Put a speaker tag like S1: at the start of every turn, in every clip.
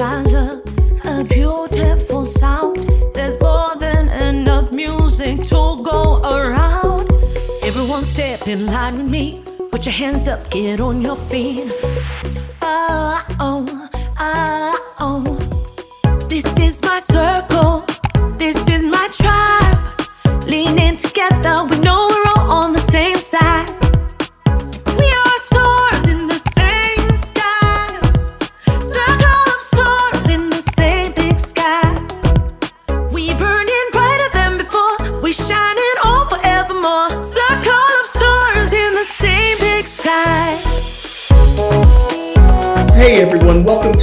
S1: Voices a beautiful sound. There's more than enough music to go around. Everyone step in line with me. Put your hands up, get on your feet. Oh, oh, oh.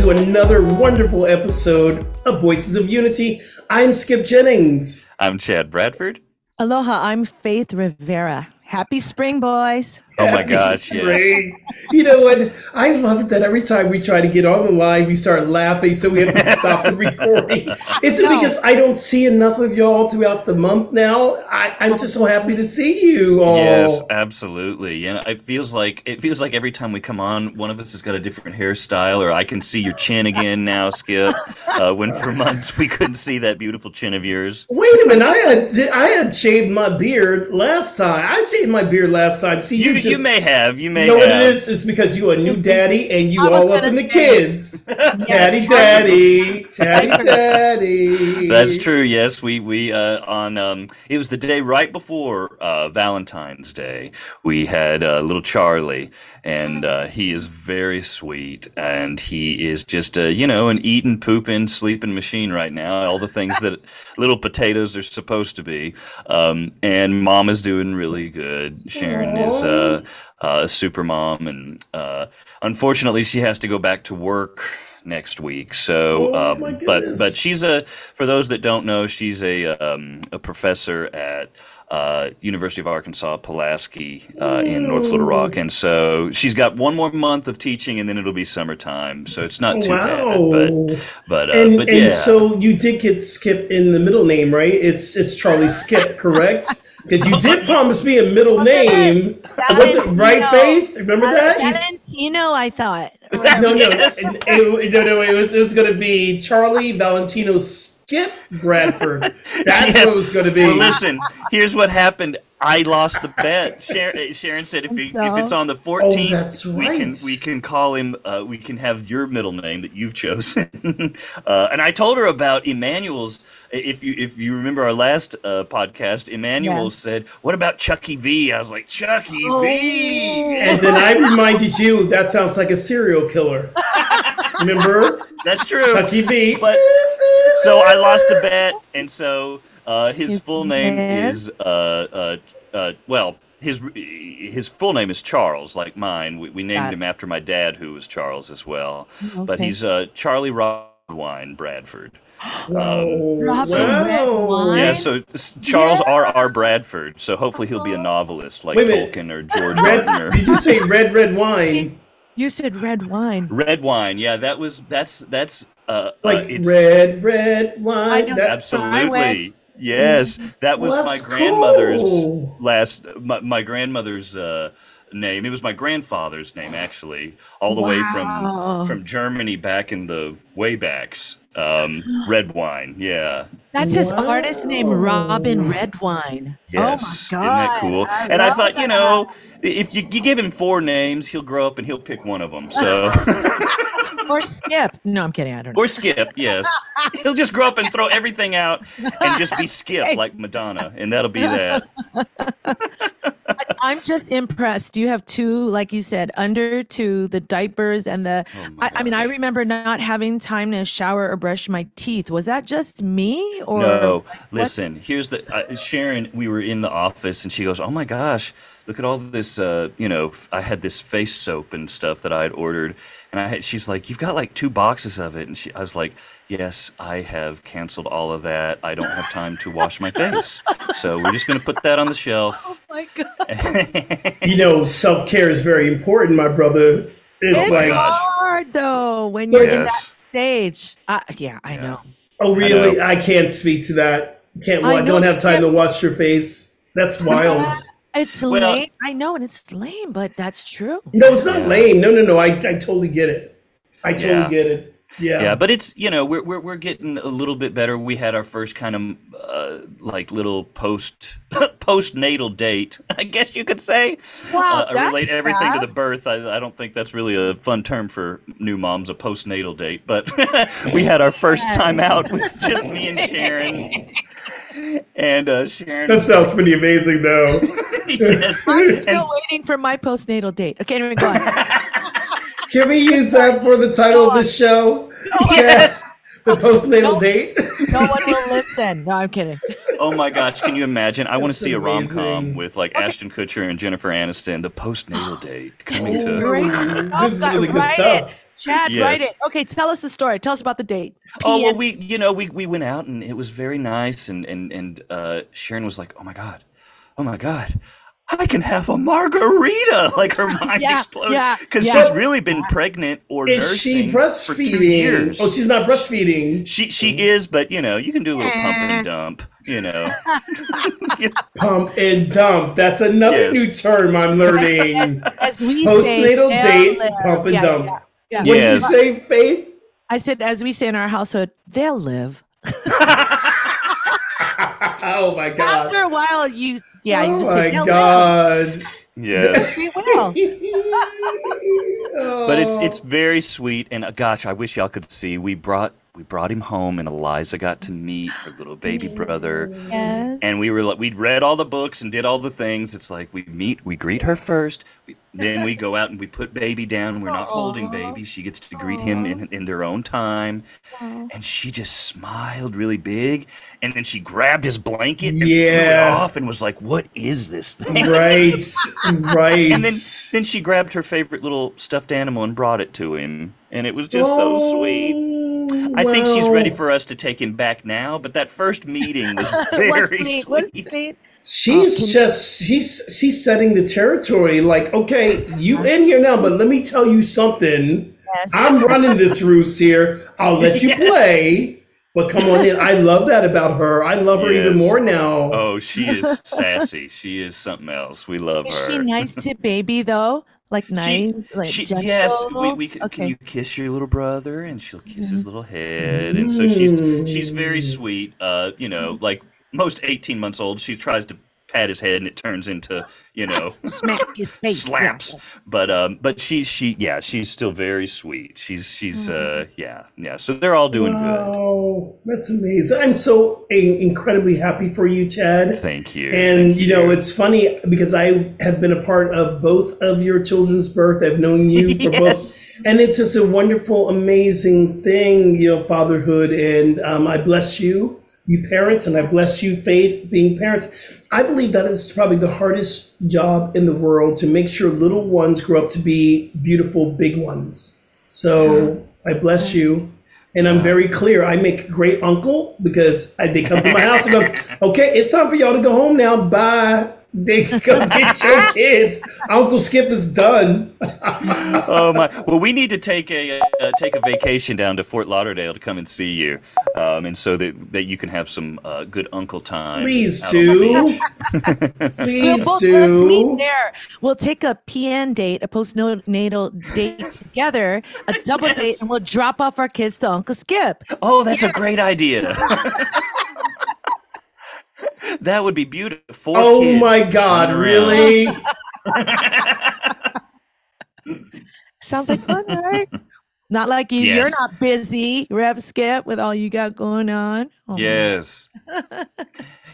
S2: To another wonderful episode of Voices of Unity. I'm Skip Jennings.
S3: I'm Chad Bradford.
S4: Aloha, I'm Faith Rivera. Happy spring, boys.
S3: Oh my gosh, yes.
S2: You know what? I love that every time we try to get on the line, we start laughing, so we have to stop the recording. Is it
S4: No.
S2: because I don't see enough of y'all throughout the month now? I, I'm just so happy to see you all.
S3: Yes, absolutely. And it feels like it feels like every time we come on, one of us has got a different hairstyle, or I can see your chin again now, Skip. Uh, when for months we couldn't see that beautiful chin of yours.
S2: Wait a minute! I had I had shaved my beard last time. I shaved my beard last time. See, you,
S3: You,
S2: just
S3: you may have, you may
S2: You know what it is? It's because you are a new daddy and you all up in the
S4: say-
S2: kids. daddy, daddy, daddy, daddy.
S3: That's true. Yes, we we uh, on um, it was the day right before uh, Valentine's Day. We had uh, little Charlie, and uh, he is very sweet, and he is just a you know an eating, pooping, sleeping machine right now. All the things that little potatoes are supposed to be. Um, and mom is doing really good. Sharon is uh, uh, a super mom, and uh, unfortunately, she has to go back to work next week. So,
S2: Oh,
S3: um, but but she's a for those that don't know, she's a um, a professor at uh, University of Arkansas Pulaski uh, in North Little Rock, and so she's got one more month of teaching, and then it'll be summertime. So it's not too
S2: Wow.
S3: bad. But but uh,
S2: and
S3: but
S2: and
S3: yeah.
S2: so you did get Skip in the middle name, right? It's it's Charlie Skip, correct? Because you did promise me a middle name. Was it right,
S4: Valentino.
S2: Faith? Remember that? You s-
S4: Valentino, I thought.
S2: no, no,
S3: Yes.
S2: it, it- no, no. It was it was going to be Charlie Valentino Skip Bradford. That's
S3: Yes.
S2: what it was going to be.
S3: Well, listen. Here's what happened. I lost the bet. Sharon, Sharon said if, he, if it's on the 14th,
S2: Oh, that's
S3: we can we can call him. Uh, we can have your middle name that you've chosen. uh, and I told her about Emmanuel's. If you if you remember our last uh, podcast, Emmanuel
S4: Yes.
S3: said, "What about Chucky V?" I was like, "Chucky
S2: Oh.
S3: V."
S2: And then I reminded you that sounds like a serial killer. Remember?
S3: That's true.
S2: Chucky V.
S3: But so I lost the bet, and so uh, his
S4: His
S3: full name
S4: name?
S3: is uh, uh, uh, well, his his full name is Charles, like mine. We, we named him after my dad, who was Charles as well. But he's uh, Charlie Rodwine Bradford.
S2: Wow.
S4: Robin Redwine?
S3: Yeah, so s- Charles R. R. Bradford. So hopefully he'll be a novelist like
S2: Wait.
S3: Tolkien or George
S2: Red,
S3: Martin or
S2: did you say red, red wine?
S4: You said red wine.
S3: Red Wine. Yeah, that was that's that's uh,
S2: Like
S3: uh, it's,
S2: red, red wine? That-
S3: Absolutely. Yes, that was
S2: Well,
S3: my grandmother's
S2: cool.
S3: last. My, my grandmother's uh, name. It was my grandfather's name, actually, all the way from from Germany back in the way backs. Um, red wine, yeah.
S4: That's his
S2: Wow.
S4: artist name, Robin Redwine.
S3: Yes.
S4: Oh my
S3: Isn't
S4: god!
S3: that cool?
S4: I
S3: and I
S4: love
S3: thought, you know, if you, you give him four names, he'll grow up and he'll pick one of them. So,
S4: or Skip. No, I'm kidding. I don't know.
S3: or Skip, yes, he'll just grow up and throw everything out and just be Skip like Madonna, and that'll be that.
S4: I'm just impressed. You have two, like you said, under two, the diapers and the.
S3: Oh
S4: I, I mean, I remember not having time to shower or brush my teeth. Was that just me, or
S3: No,
S4: what's-
S3: listen. Here's the uh, Sharon. We were in the office, and she goes, "Oh my gosh, look at all this. Uh, you know, I had this face soap and stuff that I had ordered, and I had, she's like, you've got like two boxes of it, and she, I was like, yes, I have canceled all of that. I don't have time to wash my face, so we're just gonna put that on the shelf.
S4: Oh my god!
S2: You know, self care is very important, my brother. It's
S4: It's
S2: like,
S3: gosh.
S4: hard though when you're in that stage. Uh, yeah, I know.
S2: oh, really?
S3: know.
S2: I, can't speak to that. Can't.
S4: I
S2: I don't have time to wash your face. That's wild.
S4: It's
S3: Well-
S4: lame. I know, and it's lame, but that's true.
S2: No, it's not
S3: Yeah.
S2: lame. No, no, no. I, I totally get it. I totally
S3: Yeah.
S2: get it. Yeah.
S3: Yeah, but it's you know we're we're we're getting a little bit better. We had our first kind of uh, like little post postnatal date, I guess you could say.
S4: Wow,
S3: uh, I relate
S4: that's
S3: everything to the birth. I, I don't think that's really a fun term for new moms, a postnatal date. But we had our first time out with just me and Sharon. And uh, Sharon,
S2: that sounds pretty amazing, though.
S3: yes,
S4: I'm
S3: and-
S4: still waiting for my postnatal date. Okay, anyway, go on.
S2: Can we use that for the title of the show?
S3: Yes.
S2: The postnatal date.
S4: No one will listen. No, I'm kidding.
S3: Oh my gosh, can you imagine? I want to
S2: That's
S3: see a rom com with like Ashton Kutcher and Jennifer Aniston, the postnatal date.
S4: This
S3: coming
S4: is
S3: to-
S4: great.
S2: this is really good
S4: write
S2: stuff.
S4: It. Chad,
S3: Yes.
S4: write it. Okay, tell us the story. Tell us about the date.
S3: Oh well, we you know we we went out and it was very nice and and and uh, Sharon was like, oh my god, oh my god. I can have a margarita, like her mind
S4: Yeah,
S3: exploded because
S4: yeah.
S3: she's really been pregnant or
S2: Is
S3: nursing
S2: she
S3: for two years.
S2: Oh, she's not breastfeeding.
S3: she she is, but you know you can do a little pump and dump, you know.
S2: Pump and dump. That's another
S3: Yes.
S2: new term I'm learning.
S4: As we
S2: Postnatal
S4: say,
S2: date, pump and
S4: Yeah,
S2: dump.
S4: Yeah, yeah.
S2: What did you say, Faith?
S4: I said, as we say in our household, they'll live.
S2: Oh my God.
S4: After a while, you, yeah, you
S2: oh
S4: just
S2: my
S4: they'll
S2: God.
S3: yes.
S4: live. We will.
S3: but it's
S2: Oh.
S3: it's very sweet and uh, gosh i wish y'all could see we brought we brought him home and eliza got to meet her little baby brother.
S4: Yes.
S3: and we were like we'd read all the books and did all the things. It's like we meet we greet her first. We, then we go out and we put baby down we're not holding baby. She gets to greet him in, in their own time. And she just smiled really big. And then she grabbed his blanket and threw it
S2: Yeah.
S3: off and was like what is this thing?
S2: Right, right.
S3: and then then she grabbed her favorite little stuffed animal and brought it to him. And it was just so sweet I think she's ready for us to take him back now, but that first meeting was
S4: What's
S3: very
S4: sweet?
S3: sweet.
S4: What's sweet?
S2: She's oh, just she's she's setting the territory. Like, okay, you in here now, but let me tell you something.
S4: Yes.
S2: I'm running this roost here. I'll let you
S3: Yes.
S2: play, but come on in. I love that about her. I love her even more now.
S3: Oh, she is sassy. She is something else. We love
S4: Is
S3: her.
S4: she nice to baby though? Like nice, like
S3: she,
S4: gentle?
S3: yes, we, we can,
S4: okay.
S3: can you kiss your little brother and she'll kiss his little head and so she's she's very sweet. Uh, you know, like most 18 months old, she tries to pat his head and it turns into, you know,
S4: Smack his face.
S3: slaps. But um but she's she yeah, she's still very sweet. She's she's uh yeah, yeah. So they're all doing good.
S2: Oh, that's amazing. I'm so in- incredibly happy for you, Chad.
S3: Thank you.
S2: And
S3: Thank
S2: you know, it's funny because I have been a part of both of your children's birth. I've known you for
S3: Yes.
S2: both, and it's just a wonderful, amazing thing, you know, fatherhood. And um, I bless you, you parents, and I bless you, Faith, being parents. I believe that is probably the hardest job in the world to make sure little ones grow up to be beautiful, big ones. So I bless you. And I'm very clear. I make great uncle because I, they come to my house and go, okay, it's time for y'all to go home now. Bye. They can come get your kids. Uncle Skip is done.
S3: oh my! Well, we need to take a uh, take a vacation down to Fort Lauderdale to come and see you, um, and so that that you can have some uh, good uncle time.
S2: Please
S3: out on
S2: do.
S3: beach.
S2: Please
S4: both let's meet
S2: do.
S4: there. We'll take a PN date, a postnatal date together, a double date, and we'll drop off our kids to Uncle Skip.
S3: Oh, that's a great idea. That would be beautiful. Four
S2: Oh
S3: kids
S2: my God! Really?
S4: Sounds like fun, right? Not like you. You're not busy, Rev Skip, with all you got going on. Oh,
S3: around. Yes.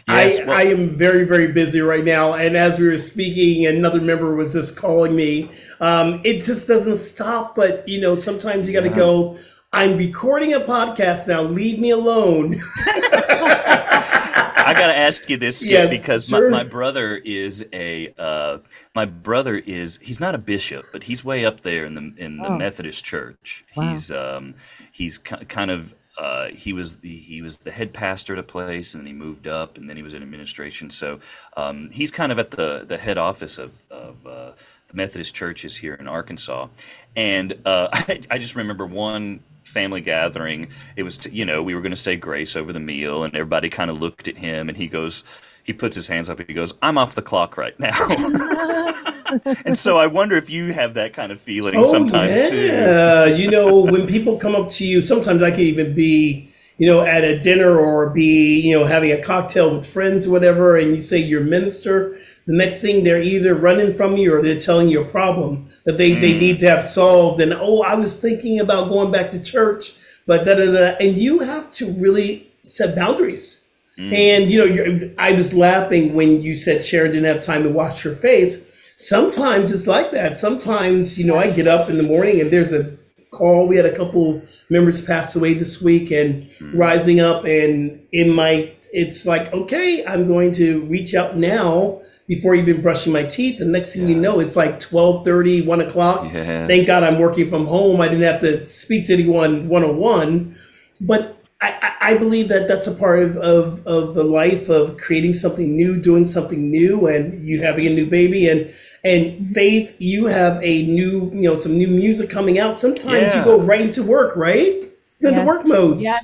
S2: I,
S3: Yes. well-
S2: I am very, very busy right now. And as we were speaking, another member was just calling me. Um, it just doesn't stop. But, you know, sometimes you got to go, I'm recording a podcast now. Leave me alone.
S3: I gotta ask you this Skip,
S2: Yes,
S3: because
S2: sure.
S3: my, my brother is a uh, my brother is he's not a bishop, but he's way up there in the in the
S4: Oh.
S3: Methodist Church.
S4: Wow.
S3: He's um he's ki- kind of uh, he was the he was the head pastor at a place, and then he moved up, and then he was in administration. So um, he's kind of at the the head office of of uh, the Methodist churches here in Arkansas. And uh, I, I just remember one family gathering. It was, you know, we were going to say grace over the meal, and everybody kind of looked at him, and he goes, he puts his hands up, and he goes, "I'm off the clock right now." and so I wonder if you have that kind of feeling
S2: Oh
S3: sometimes too.
S2: yeah, you know when people come up to you, sometimes I can even be, you know, at a dinner or be, you know, having a cocktail with friends or whatever, and you say you're minister. The next thing they're either running from you or they're telling you a problem that they, they mm. need to have solved. And oh, I was thinking about going back to church, but da da da. And you have to really set boundaries. Mm. And you know, you're, I was laughing when you said Sharon didn't have time to wash her face. Sometimes it's like that. Sometimes, you know, I get up in the morning and there's a call. We had a couple members pass away this week and mm. rising up and in my it's like, okay, I'm going to reach out now before even brushing my teeth. And next thing you know, it's like 12 1 o'clock.
S3: Yes.
S2: Thank God I'm working from home. I didn't have to speak to anyone one on one. But I, I I believe that that's a part of, of, of the life of creating something new, doing something new, and you having a new baby. And and Faith, you have a new, you know, some new music coming out. Sometimes you go right into work, right? You go into
S4: Yes.
S2: work modes.
S4: Yeah.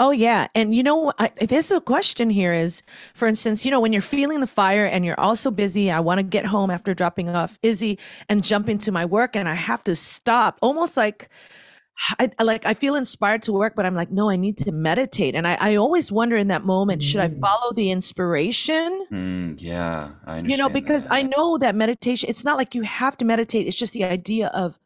S4: Oh yeah, and you know, I, there's a question here. Is for instance, you know, when you're feeling the fire and you're also busy, I want to get home after dropping off Izzy and jump into my work, and I have to stop, almost like. I I- like I feel inspired to work, but I'm like, no, I need to meditate. And I, I always wonder in that moment, should I follow the inspiration?
S3: Mm, yeah, I understand.
S4: You know, because I know that meditation, it's not like you have to meditate. It's just the idea of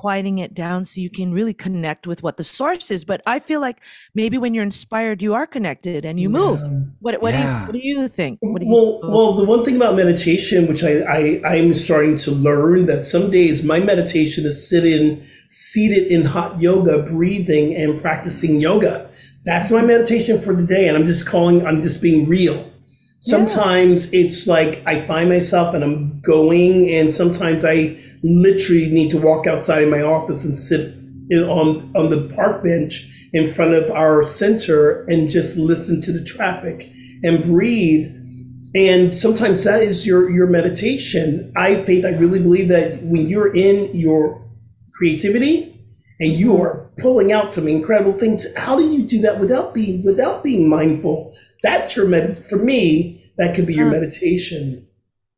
S4: quieting it down so you can really connect with what the source is. But I feel like maybe when you're inspired, you are connected and you move. What what,
S3: Yeah.
S4: do, you, what do you think? What do you
S2: Well, well, the one thing about meditation, which I, I I'm starting to learn, that some days my meditation is sitting seated in hot yoga, breathing and practicing yoga. That's my meditation for the day, and I'm just calling. I'm just being real. Sometimes it's like I find myself and I'm going, and sometimes I literally need to walk outside in my office and sit in, on on the park bench in front of our center and just listen to the traffic and breathe. And sometimes that is your your meditation. I faith. I really believe that when you're in your creativity and you are pulling out some incredible things, how do you do that without being without being mindful? That's your med. For me, that could be your meditation.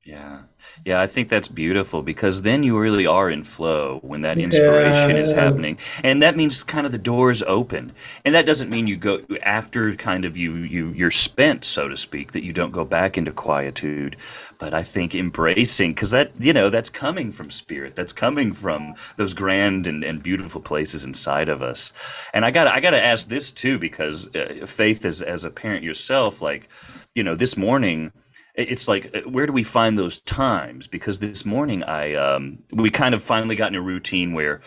S3: Yeah. Yeah, I think that's beautiful because then you really are in flow when that inspiration is happening. And that means kind of the doors open. And that doesn't mean you go after kind of you you you're spent, so to speak, that you don't go back into quietude. But I think embracing cuz that, you know, that's coming from spirit. That's coming from those grand and, and beautiful places inside of us. And I got I got to ask this too because uh, faith as as a parent yourself like, you know, this morning it's like uh, where do we find those times? Because this morning i um we kind of finally got in a routine where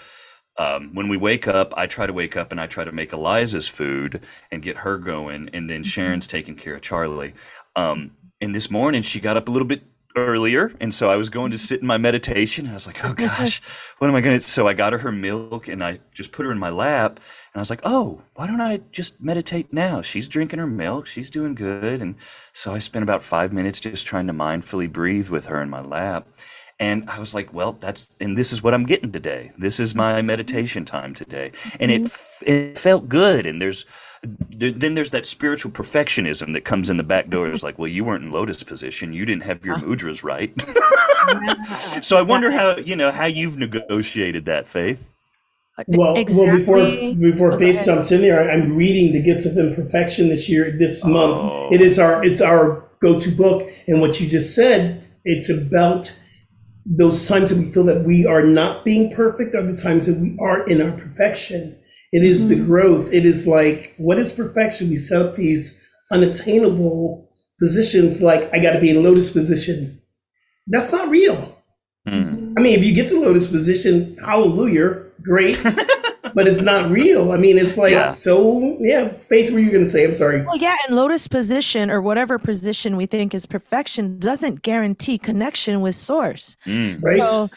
S3: um, when we wake up i try to wake up and i try to make eliza's food and get her going and then sharon's taking care of charlie. Um and this morning she got up a little bit earlier, and so I was going to mm-hmm. sit in my meditation. And I was like, "Oh mm-hmm. gosh, what am I going to?" So I got her her milk, and I just put her in my lap, and I was like, "Oh, why don't I just meditate now?" She's drinking her milk, she's doing good, and so I spent about five minutes just trying to mindfully breathe with her in my lap. And I was like, well, that's, and this is what I'm getting today. This is my mm-hmm. meditation time today. And it, it felt good. And there's, then there's that spiritual perfectionism that comes in the back door. It's like, well, you weren't in lotus position. You didn't have your uh-huh. mudras right. so I wonder how, you know, how you've negotiated that faith.
S2: Well, exactly. well, before before oh, Faith jumps in there, I'm reading the Gifts of Imperfection this year, this oh. month. Oh. It is our it's our go to book, and what you just said, it's about those times that we feel that we are not being perfect are the times that we are in our perfection. It is mm-hmm. the growth. It is like, what is perfection? We set up these unattainable positions like, I got to be in lotus position. That's not real. Mm. I mean, if you get to lotus position, hallelujah, great. but it's not real. I mean, it's like yeah. so. Yeah, Faith, were you going to say? I'm sorry.
S4: Well, yeah, and lotus position or whatever position we think is perfection doesn't guarantee connection with source.
S2: Mm. Right.
S4: So,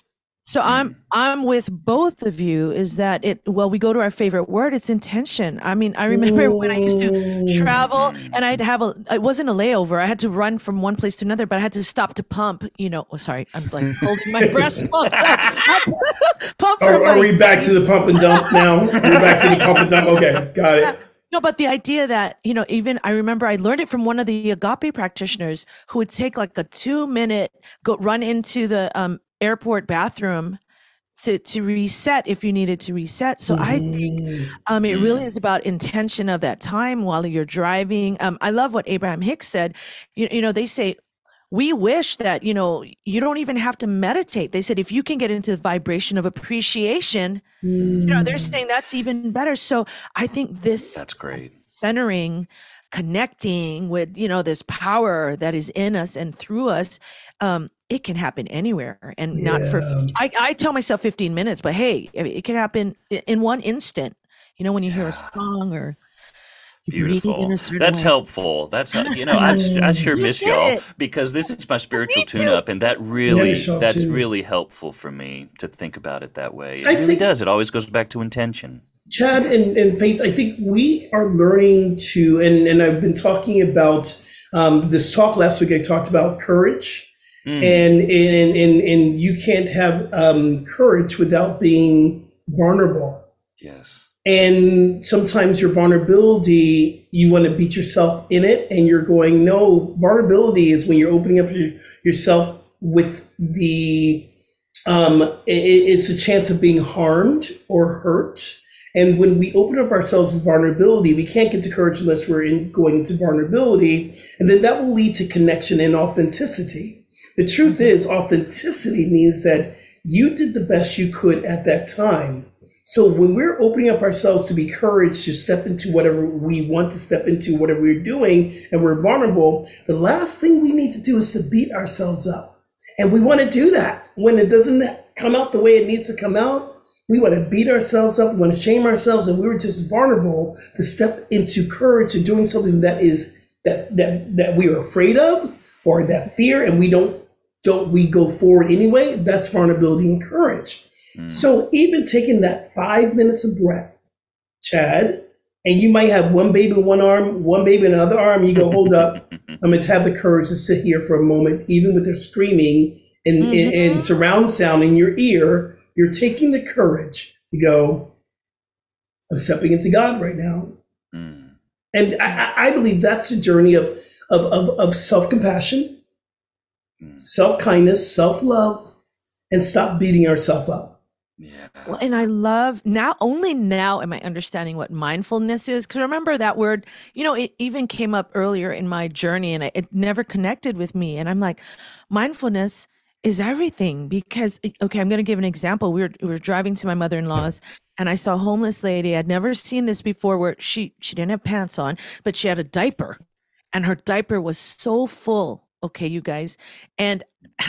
S4: so I'm I'm with both of you. Is that it? Well, we go to our favorite word. It's intention. I mean, I remember Ooh. when I used to travel and I'd have a. It wasn't a layover. I had to run from one place to another, but I had to stop to pump. You know. Oh, sorry, I'm like holding my breast pump.
S2: pump are, are we back to the pump and dump now? We're back to the pump and dump. Okay, got it.
S4: No, but the idea that, you know, even I remember I learned it from one of the agape practitioners who would take like a two minute go run into the um, airport bathroom to to reset if you needed to reset. So I think mm. um, it really is about intention of that time while you're driving. Um, I love what Abraham Hicks said. You, you know, they say we wish that you know you don't even have to meditate. They said if you can get into the vibration of appreciation, mm. you know, they're mm. saying that's even better. So I think this
S3: that's great
S4: centering connecting with you know this power that is in us and through us um it can happen anywhere and yeah. not for I, I tell myself 15 minutes but hey it can happen in one instant you know when you yeah. hear a song or
S3: Beautiful. That's way. helpful. That's you know I, I sure miss y'all because this is my spiritual tune-up, and that really that's too. really helpful for me to think about it that way. It I really does. It always goes back to intention.
S2: Chad and, and Faith, I think we are learning to, and, and I've been talking about um, this talk last week. I talked about courage Mm. And, and, and, and you can't have um, courage without being vulnerable.
S3: Yes.
S2: And sometimes your vulnerability, you want to beat yourself in it, and you're going, no, vulnerability is when you're opening up your, yourself with the, um, it, it's a chance of being harmed or hurt. And when we open up ourselves to vulnerability, we can't get to courage unless we're in, going into vulnerability. And then that will lead to connection and authenticity. The truth mm-hmm. is, authenticity means that you did the best you could at that time. So when we're opening up ourselves to be courage to step into whatever we want to step into, whatever we're doing, and we're vulnerable, the last thing we need to do is to beat ourselves up. And we want to do that when it doesn't come out the way it needs to come out. We want to beat ourselves up. We want to shame ourselves, and we were just vulnerable to step into courage and doing something that is that that that we are afraid of or that fear, and we don't don't we go forward anyway? That's vulnerability and courage. Mm. So even taking that five minutes of breath, Chad, and you might have one baby in one arm, one baby in another arm, you go, hold up, I'm going to have the courage to sit here for a moment, even with their screaming and, mm-hmm. and, and surround sound in your ear. You're taking the courage to go, I'm stepping into God right now. Mm. And I, I, believe that's a journey of, of, of, of self compassion, Mm. self kindness, self love, and stop beating ourselves up.
S4: Yeah. Well, and I love now, only now am I understanding what mindfulness is. Because remember that word, you know, it even came up earlier in my journey and it never connected with me. And I'm like, mindfulness is everything because, okay, I'm going to give an example. We were, we were driving to my mother in law's and I saw a homeless lady. I'd never seen this before where she, she didn't have pants on, but she had a diaper and her diaper was so full okay you guys and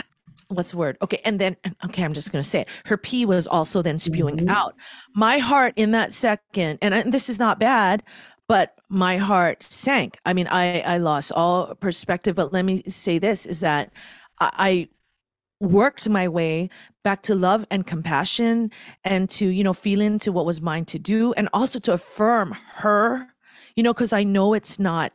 S4: what's the word? Okay and then okay i'm just going to say it. Her pee was also then spewing mm-hmm. out. My heart in that second and, I, this is not bad but my heart sank. I mean i i lost all perspective but let me say this is that I, I worked my way back to love and compassion and to you know feel into what was mine to do and also to affirm her you know because i know it's not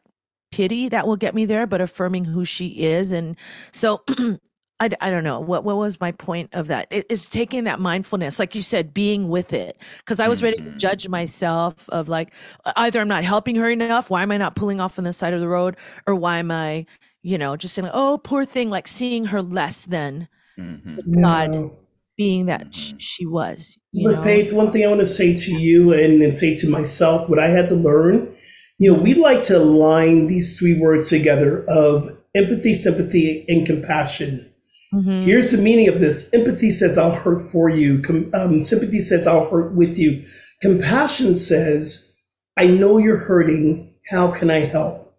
S4: pity that will get me there but affirming who she is and so I, I don't know what what was my point of that it is taking that mindfulness like you said being with it because i was ready to
S3: Mhm.
S4: judge myself of like either i'm not helping her enough why am i not pulling off on the side of the road or why am i you know just saying like, oh poor thing like seeing her less than
S3: Mhm.
S4: God
S2: No.
S4: being that sh-
S3: Mhm.
S4: she was you
S2: But
S4: know
S2: Faith, one thing I want to say to you and, and say to myself, what I had to learn, you know, we like to align these three words together of empathy, sympathy, and compassion.
S4: Mhm.
S2: Here's the meaning of this. Empathy says, I'll hurt for you. Com- um, sympathy says, I'll hurt with you. Compassion says, I know you're hurting. How can I help?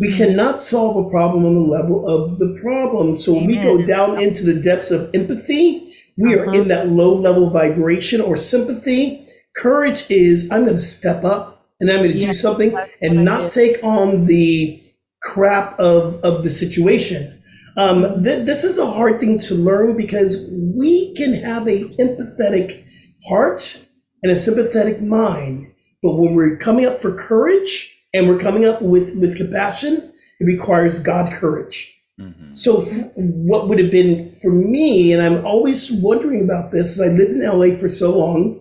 S2: We
S4: Mhm.
S2: cannot solve a problem on the level of the problem. So when we go down into the depths of empathy, we are
S4: Uh-huh.
S2: in that low level vibration or sympathy. Courage is I'm going to step up and I'm going to do something and not
S4: did.
S2: take on the crap of, of the situation. Um, th- this is a hard thing to learn because we can have a empathetic heart and a sympathetic mind, but when we're coming up for courage and we're coming up with with compassion, it requires God courage.
S3: Mhm.
S2: So, f- what would have been for me, and I'm always wondering about this, I lived in LA for so long,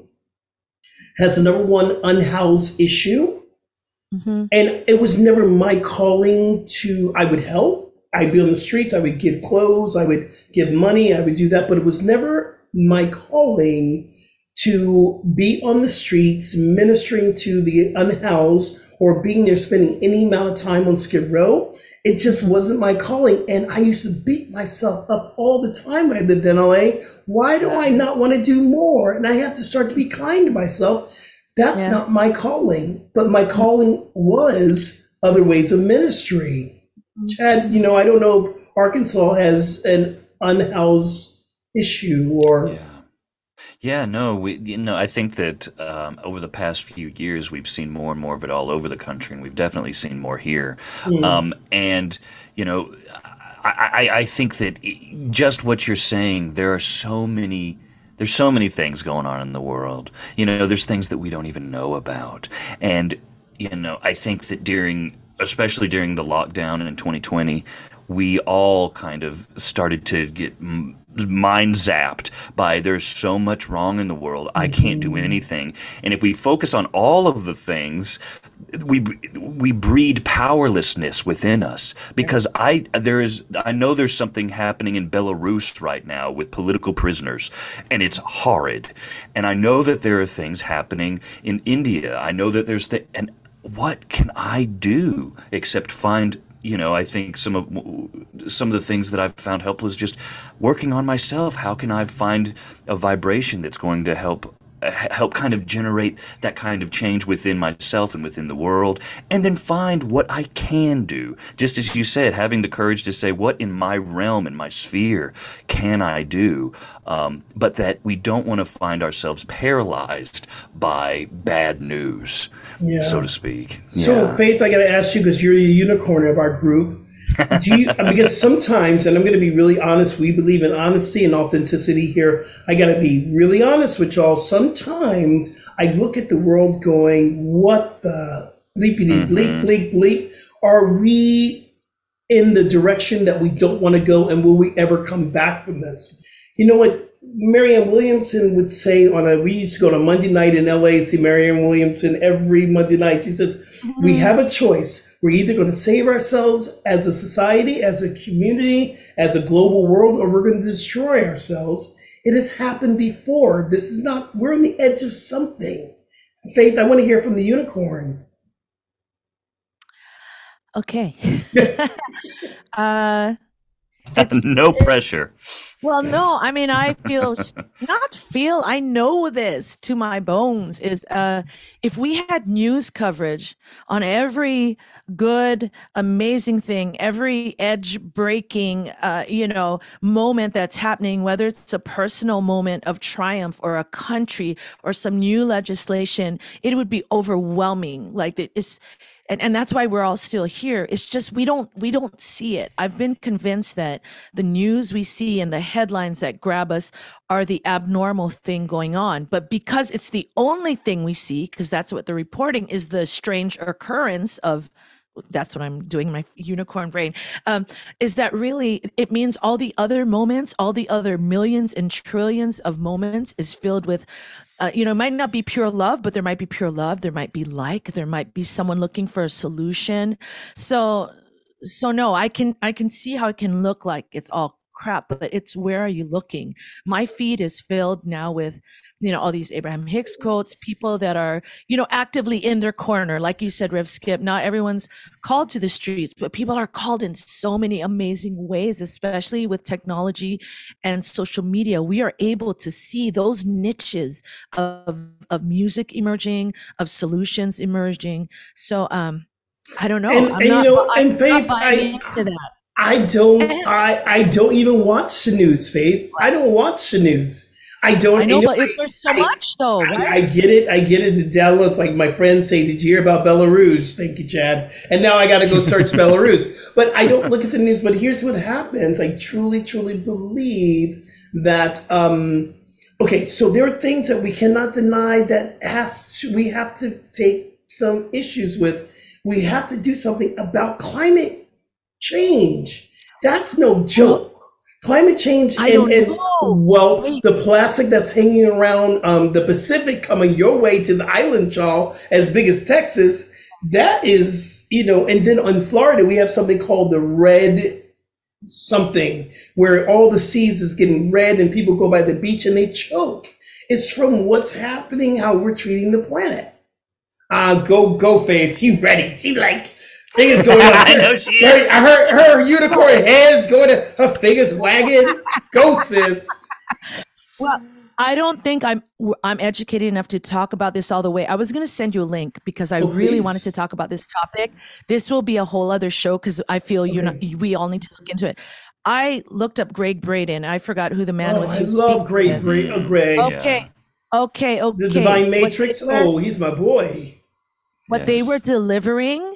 S2: has the number one unhoused issue.
S4: Mhm.
S2: And it was never my calling to, I would help. I'd be on the streets, I would give clothes, I would give money, I would do that, but it was never my calling to be on the streets ministering to the unhoused or being there spending any amount of time on Skid Row. It just wasn't my calling. And I used to beat myself up all the time when I lived in LA. Why do I not want to do more? And I have to start to be kind to myself. That's
S4: Yeah.
S2: not my calling, but my calling was other ways of ministry. Mm-hmm. Chad, you know, I don't know if Arkansas has an unhoused issue or
S3: Yeah. Yeah, no, we, you know, I think that um, over the past few years, we've seen more and more of it all over the country, and we've definitely seen more here. Um, and you know, I, I, I think that just what you're saying, there are so many. There's so many things going on in the world. You know, there's things that we don't even know about, and you know, I think that during, especially during the lockdown in 2020, we all kind of started to get m- mind zapped by there's so much wrong in the world. I can't do mm-hmm. anything. And if we focus on all of the things, we we breed powerlessness within us because I there is I know there's something happening in Belarus right now with political prisoners and it's horrid. And I know that there are things happening in India. I know that there's the and what can I do except find you know, I think some of some of the things that I've found helpful is just working on myself. How can I find a vibration that's going to help uh, help kind of generate that kind of change within myself and within the world, and then find what I can do. Just as you said, having the courage to say, "What in my realm, in my sphere, can I do?" Um, but that we don't want to find ourselves paralyzed by bad news,
S2: Yeah.
S3: so to speak.
S2: So,
S3: Yeah.
S2: Faith, I got to ask you because you're the unicorn of our group. Do you? because sometimes, and I'm going to be really honest, we believe in honesty and authenticity here. I got to be really honest with y'all. Sometimes I look at the world going, "What the bleepity bleep bleep mm-hmm. bleep? Are we in the direction that we don't want to go, and will we ever come back from this?" You know what? Marianne Williamson would say on a we used to go on a Monday night in LA see Marianne Williamson every Monday night. She says, We have a choice. We're either going to save ourselves as a society, as a community, as a global world, or we're going to destroy ourselves. It has happened before. This is not, we're on the edge of something. Faith, I want to hear from the unicorn.
S4: okay uh it's
S3: no pressure.
S4: Well, no, I mean, I feel not feel. I know this to my bones. Is uh, if we had news coverage on every good, amazing thing, every edge breaking, uh, you know, moment that's happening, whether it's a personal moment of triumph or a country or some new legislation, it would be overwhelming. Like it is and, and that's why we're all still here it's just we don't we don't see it i've been convinced that the news we see and the headlines that grab us are the abnormal thing going on but because it's the only thing we see because that's what the reporting is the strange occurrence of that's what I'm doing my unicorn brain. Um, is that really it means all the other moments, all the other millions and trillions of moments is filled with uh, you know, it might not be pure love, but there might be pure love. There might be like, there might be someone looking for a solution. So, so no, I can, I can see how it can look like it's all crap, but it's where are you looking? My feed is filled now with you know all these abraham hicks quotes people that are you know actively in their corner. Like you said rev skip not everyone's called to the streets but people are called in so many amazing ways especially with technology and social media. We are able to see those niches of of music emerging of solutions emerging. So um i don't know.
S2: And,
S4: i'm
S2: and
S4: not,
S2: you know
S4: I'm
S2: faith
S4: not buying
S2: I,
S4: into that
S2: I don't I, I don't even watch the news, Faith. I don't watch the news. I don't.
S4: I know,
S2: you
S4: but it, there's so
S2: I-
S4: much though,
S2: I. I get it. I get it. The downloads, like my friends say, did you hear about Belarus? Thank you, Chad. And now I got to go search Belarus. But I don't look at the news. But here's what happens. I truly, truly believe that. um Okay, so there are things that we cannot deny that has to. We have to take some issues with. We have to do something about climate change. That's no joke. Climate change and, and well, the plastic that's hanging around um, the Pacific coming your way to the island, y'all, as big as Texas, that is, you know, and then on Florida, we have something called the red something where all the seas is getting red and people go by the beach and they choke. It's from what's happening, how we're treating the planet. Uh, go, go, Faith. She ready. She like fingers going up.
S3: I know she
S2: Her,
S3: is.
S2: her, her unicorn head's going to her fingers wagging. Go, sis.
S4: Well, I don't think I'm I'm educated enough to talk about this all the way. I was going to send you a link because I
S2: Oh,
S4: really
S2: please.
S4: wanted to talk about this topic. This will be a whole other show because I feel you're not. We all need to look into it. I looked up Gregg Braden. I forgot who the man
S2: Oh,
S4: was.
S2: I love
S4: Greg,
S2: great,
S4: then.
S2: uh, Greg.
S4: Okay, okay, okay.
S2: The Divine Matrix.
S4: were-
S2: Oh, he's my boy.
S4: what they were delivering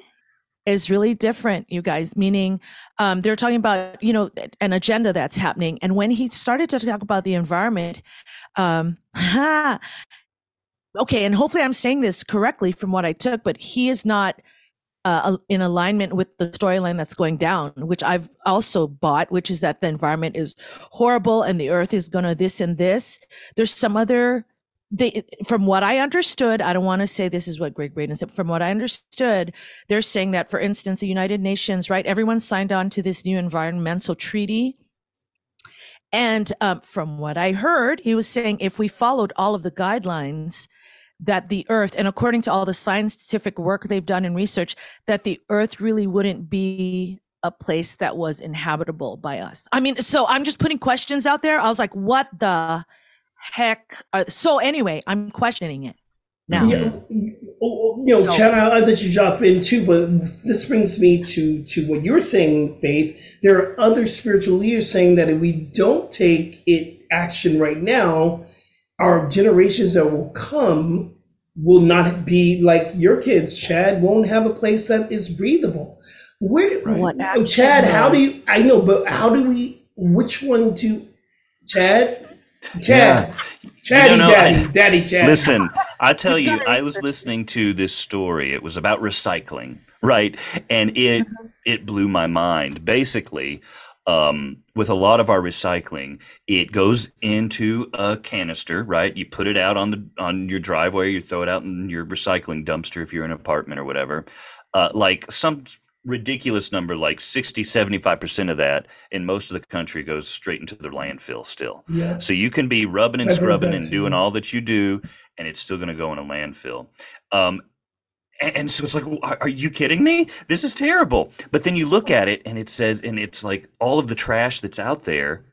S4: is really different you guys meaning um, they're talking about you know an agenda that's happening and when he started to talk about the environment um, okay and hopefully i'm saying this correctly from what i took but he is not uh, in alignment with the storyline that's going down, which I've also bought, which is that the environment is horrible and the earth is gonna this and this. There's some other they from what I understood, I don't want to say this is what Gregg Braden said. From what I understood, they're saying that, for instance, the United Nations, right? Everyone signed on to this new environmental treaty. And um, from what I heard, he was saying if we followed all of the guidelines, that the earth, and according to all the scientific work they've done in research, that the earth really wouldn't be a place that was inhabitable by us. I mean, so I'm just putting questions out there. I was like, what the heck? Are, so anyway, I'm questioning it now.
S2: Yeah, oh, oh you know,
S4: So-
S2: Chad, I'll let you jump in too, but this brings me to to what you're saying, Faith. There are other spiritual leaders saying that if we don't take it action right now, our generations that will come will not be like your kids. Chad won't have a place that is breathable. Where, do,
S4: What
S2: oh, Chad? How do you? I know, but how do we? Which one do? Chad, Chad, Chatty,
S3: know, I-
S2: Daddy, Daddy, Chad.
S3: Listen, I tell you, I was listening to this story. It was about recycling, right? And it it blew my mind. Basically, um, with a lot of our recycling, it goes into a canister, right? You put it out on the on your driveway, you throw it out in your recycling dumpster if you're in an apartment or whatever. Uh, like some ridiculous number like 60 75% of that in most of the country goes straight into the landfill still
S2: Yeah.
S3: so you can be rubbing and scrubbing and doing all that you do, and it's still going to go in a landfill. Um, and, and so it's like, are, are you kidding me? This is terrible. But then you look at it, and it says, and it's like all of the trash that's out there.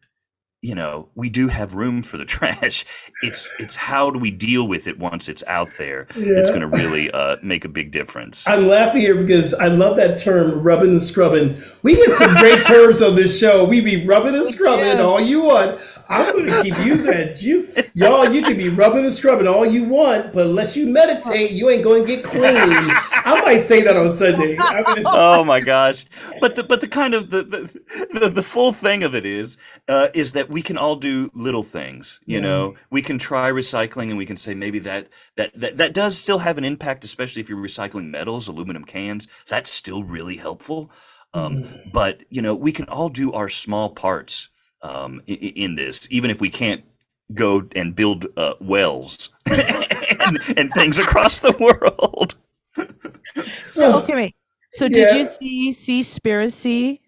S3: You know, we do have room for the trash. It's it's how do we deal with it once it's out there? It's
S2: Yeah.
S3: going to really uh, make a big difference.
S2: I'm laughing here because I love that term, rubbing and scrubbing. We get some great terms on this show. We be rubbing and scrubbing
S4: do.
S2: all you want. I'm going to keep using that. You, y'all, you can be rubbing and scrubbing all you want, but unless you meditate, you ain't going to get clean. I might say that on Sunday. Gonna-
S3: oh my gosh but the but the kind of the the, the, the full thing of it is uh, is that we can all do little things you know we can try recycling and we can say maybe that, that that that does still have an impact especially if you're recycling metals aluminum cans that's still really helpful um, but you know we can all do our small parts um, in, in this even if we can't go and build uh, wells and, and things across the world
S4: okay, wait. So did
S2: Yeah.
S4: you see Seaspiracy?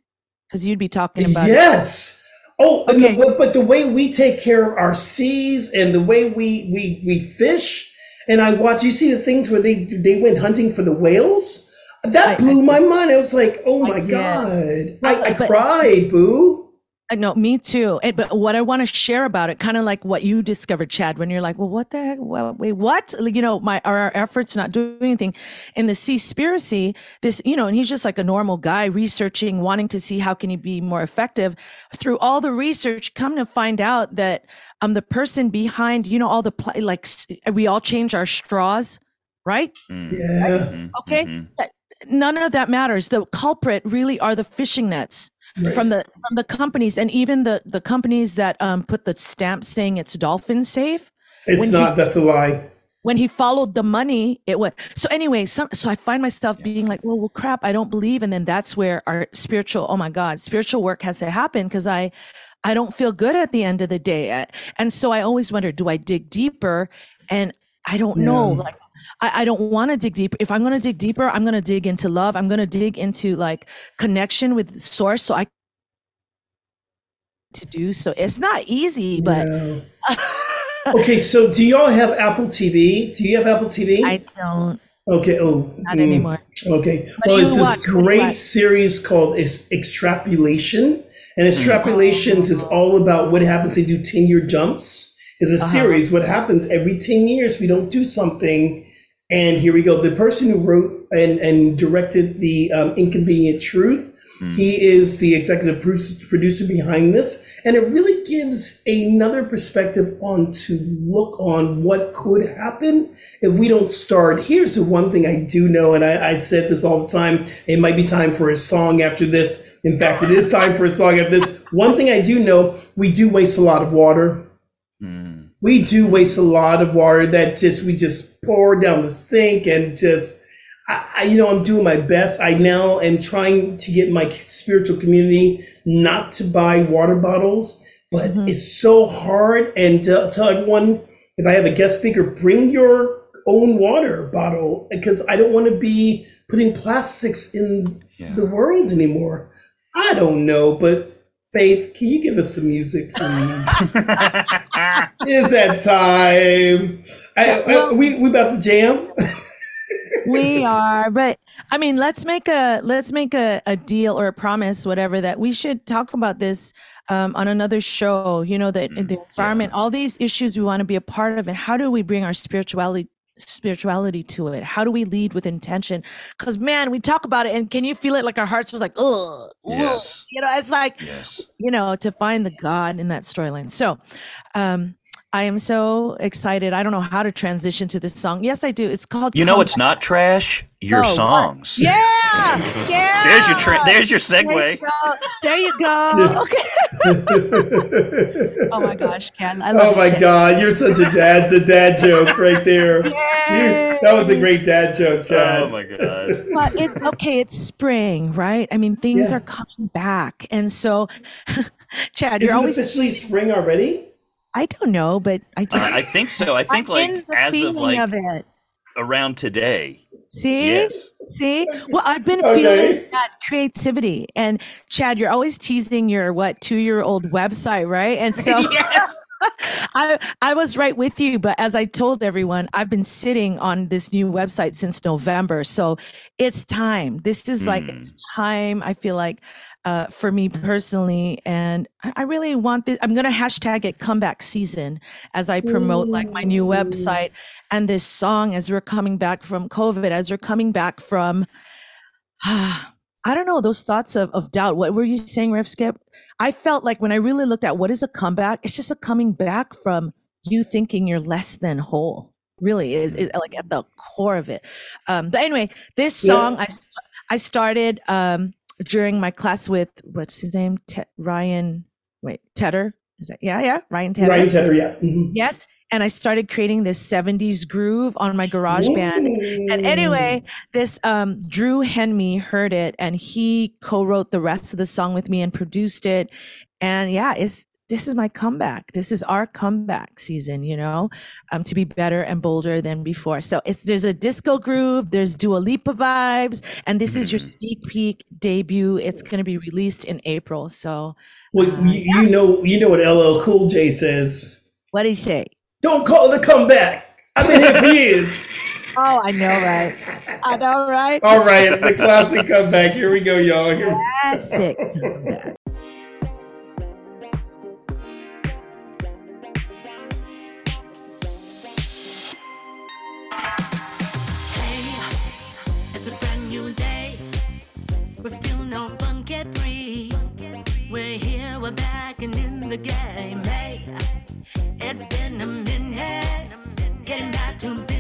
S4: Because you'd be talking about it.
S2: yes. Oh, and the-
S4: Okay.
S2: but, but the way we take care of our seas and the way we we we fish, and I watch. You see the things where they they went hunting for the whales. That
S4: I-
S2: blew my mind. I was like, "Oh my
S4: did.
S2: god!" I, I cried, boo.
S4: I know, me too. And, but what I want to share about it, kind of like what you discovered, Chad, when you're like, well, what the heck? Well, wait, what? Like, You know, my our, our efforts not doing anything. In the Seaspiracy, this, you know, and he's just like a normal guy researching, wanting to see how can he be more effective. Through all the research, come to find out that um the person behind, you know, all the pl- like we all change our straws, right?
S3: Mm,
S2: Yeah.
S3: mhm,
S4: Okay.
S3: mhm.
S4: none of that matters. The culprit really are the fishing nets
S2: Right.
S4: from the from the companies and even the the companies that um put the stamp saying it's dolphin safe.
S2: It's
S4: when he-
S2: not. that's a lie.
S4: When he followed the money, it went. So anyway, some so I find myself being like, well, well, crap, I don't believe, and then that's where our spiritual, oh my God, spiritual work has to happen because I. I don't feel good at the end of the day. Uh, And so I always wonder, do I dig deeper? And I don't know. Like I, I don't want to dig deep. If I'm going to dig deeper, I'm going to dig into love. I'm going to dig into like connection with source. So I to do so. It's not easy, but
S2: Yeah. Okay, so do y'all have Apple TV? Do you have Apple TV?
S4: I don't.
S2: okay. Oh,
S4: Not
S2: mm.
S4: anymore.
S2: Okay.
S4: do
S2: Well, it's this
S4: watch? What do you
S2: great series called Ex- Extrapolation. And Extrapolations is all about what happens. They do 10 year jumps. Is a
S4: Uh-huh.
S2: series. What happens every 10 years, we don't do something. And here we go. The person who wrote and, and directed the um, Inconvenient Truth, he is the executive producer producer behind this. And it really gives another perspective on to look on what could happen if we don't start. Here's the one thing I do know, and I, I said this all the time. It might be time for a song after this. In fact, it is time for a song after this. One thing I do know, we do waste a lot of water
S3: Mm.
S2: We do waste a lot of water that just we just pour down the sink and just I, I you know i'm doing my best. I now am trying to get my spiritual community not to buy water bottles but it's so hard. And uh, tell everyone if i have a guest speaker bring your own water bottle because i don't want to be putting plastics in
S3: Yeah.
S2: the world anymore. I don't know but faith can you give us some music please is that time? I, I- we we about to jam?
S4: we are but i mean let's make a let's make a, a deal or a promise whatever that we should talk about this um, on another show you know the, the environment all these issues we want to be a part of and how do we bring our spirituality spirituality to it how do we lead with intention because man we talk about it and can you feel it like our hearts was like oh
S3: Yes.
S4: you know it's like
S3: Yes.
S4: you know, to find the God in that storyline. So, um, I am so excited. I don't know how to transition to this song. Yes, I do. It's called.
S3: You know
S4: Come
S3: it's not trash. Your
S4: Oh, what?
S3: songs.
S4: Yeah, yeah.
S3: There's your tra- there's your
S4: There you
S3: segue.
S4: go. There you go. Okay. oh my gosh, Ken. I love
S2: oh my
S4: you.
S2: God, you're such a dad. The dad joke right there. You- that was a great dad joke, Chad.
S3: Oh my god.
S4: But it's okay. It's spring, right? I mean, things
S2: Yeah.
S4: are coming back, and so, Chad,
S2: Is
S4: you're
S2: it
S4: always.
S2: officially spring already?
S4: I don't know, but I just.
S3: I think so. I think
S4: I'm
S3: like as of like
S4: of it.
S3: around today.
S4: See?
S3: Yes.
S4: See? Well, I've been
S2: Okay.
S4: feeling that creativity. And Chad, you're always teasing your what two year old website, right? And so
S3: yes.
S4: I I was right with you, but as I told everyone, I've been sitting on this new website since November. So it's time. This is like
S3: Hmm.
S4: it's time, I feel like, uh, for me personally. And I, I really want this. I'm gonna hashtag it comeback season as I promote like my new website and this song as we're coming back from COVID, as we're coming back from I don't know those thoughts of, of doubt. What were you saying, Rev Skip? I felt like when I really looked at what is a comeback, it's just a coming back from you thinking you're less than whole. Really is, is like at the core of it. Um, but anyway, this song I I started um, during my class with what's his name, Te- Ryan. Wait, Tedder. Is that yeah yeah Ryan Tedder?
S2: Ryan Tedder, yeah. Mhm.
S4: Yes. And I started creating this 70s groove on my GarageBand. And anyway, this um, Drew Henme heard it and he co-wrote the rest of the song with me and produced it. And yeah, it's this is my comeback. This is our comeback season, you know, um, to be better and bolder than before. So it's there's a disco groove, there's Dua Lipa vibes, and this is your sneak peek debut. It's gonna be released in April. So
S2: Well, you, you know, you know what LL Cool J says.
S4: what do you say?
S2: Don't call it a comeback. I've been here for years.
S4: Oh, I know, right? I know, right?
S2: All right, the classic comeback. Here we go, y'all. Here-
S4: Classic comeback.
S1: The game. Hey, it's been a minute. Getting back to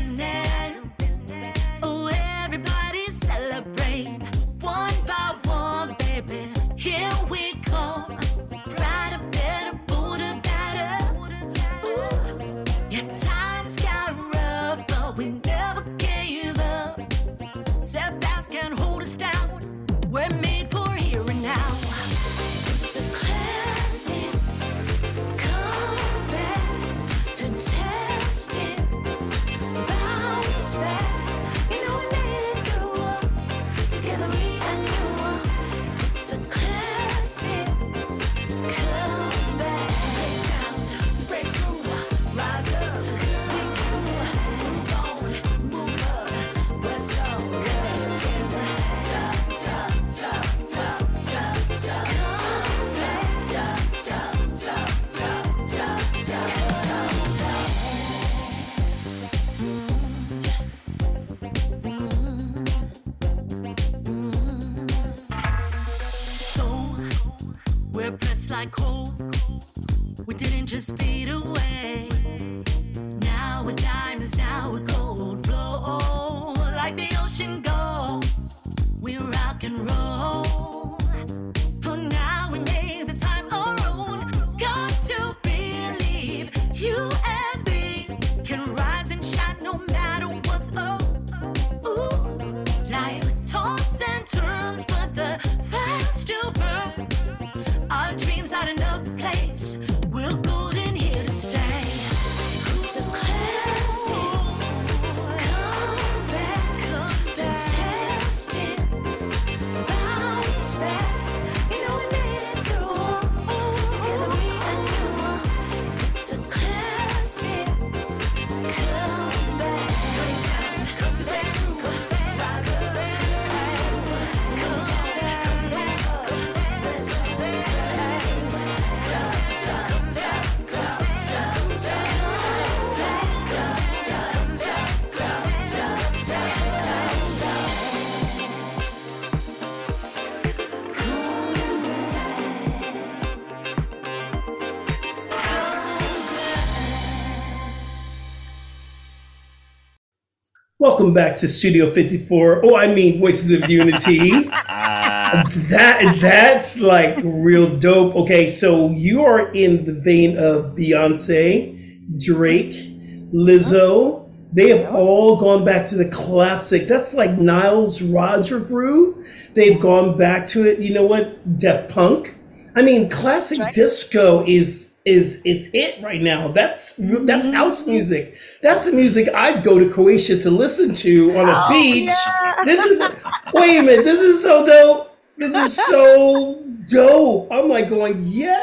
S2: Welcome back to Studio 54. Oh, I mean Voices of Unity. that that's like real dope. Okay, so you are in the vein of Beyonce, Drake, Lizzo. They have all gone back to the classic. That's like Nile Rodgers groove. They've gone back to it. You know what? Daft Punk. I mean, classic disco is is is it right now. That's that's house music. That's the music I'd go to Croatia to listen to on a beach. This is wait a minute. This is so dope. This is so dope. I'm like going, yeah.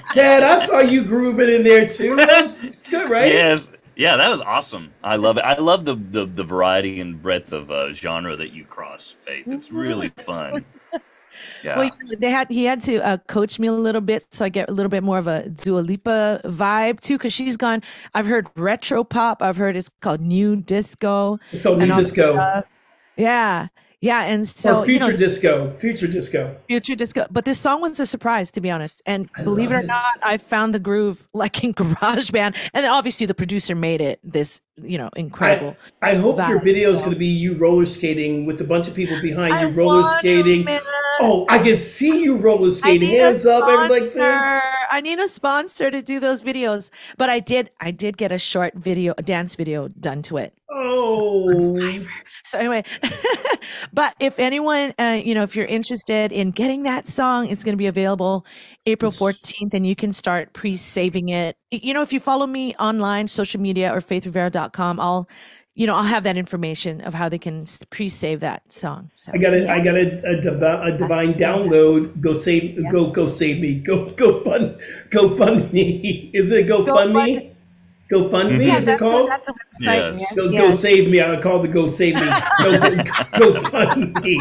S2: Chad, I saw you grooving in there too. That was good, right?
S3: Yes. Yeah, that was awesome. I love it. I love the the, the variety and breadth of uh, genre that you cross, Faith. It's really fun. Yeah.
S4: Well, you know, they had he had to uh, coach me a little bit, so I get a little bit more of a Dua Lipa vibe too, because she's gone. I've heard retro pop. I've heard it's called new disco.
S2: It's called New Disco.
S4: Yeah, Yeah, and so
S2: or future
S4: you know,
S2: disco, future disco.
S4: future disco. But this song was a surprise, to be honest. And believe it or
S2: it.
S4: not, I found the groove like in GarageBand, and then obviously the producer made it this, you know, incredible.
S2: I, I hope your video is going to be you roller skating with a bunch of people behind
S4: I
S2: you roller skating.
S4: man.
S2: Oh, I can see you roller skating, hands up, everything like this.
S4: I need a sponsor to do those videos. But I did, I did get a short video, a dance video done to it.
S2: Oh,
S4: So anyway, but if anyone, uh, you know, if you're interested in getting that song, it's going to be available April 14th, and you can start pre-saving it. You know, if you follow me online, social media, or faithrivera.com, I'll, you know, I'll have that information of how they can pre-save that song. So
S2: I got a,
S4: yeah.
S2: I got a, a, divi- a divine download. Go save, go, go save me. Go, go fund, go fund me. Is it go fund? Go fund me?
S4: Yeah,
S2: Is it
S4: that's, a,
S2: called?
S4: that's a website.
S3: Yes.
S4: Yes.
S2: Go, go save me. I call the go save me. No, go, go fund me.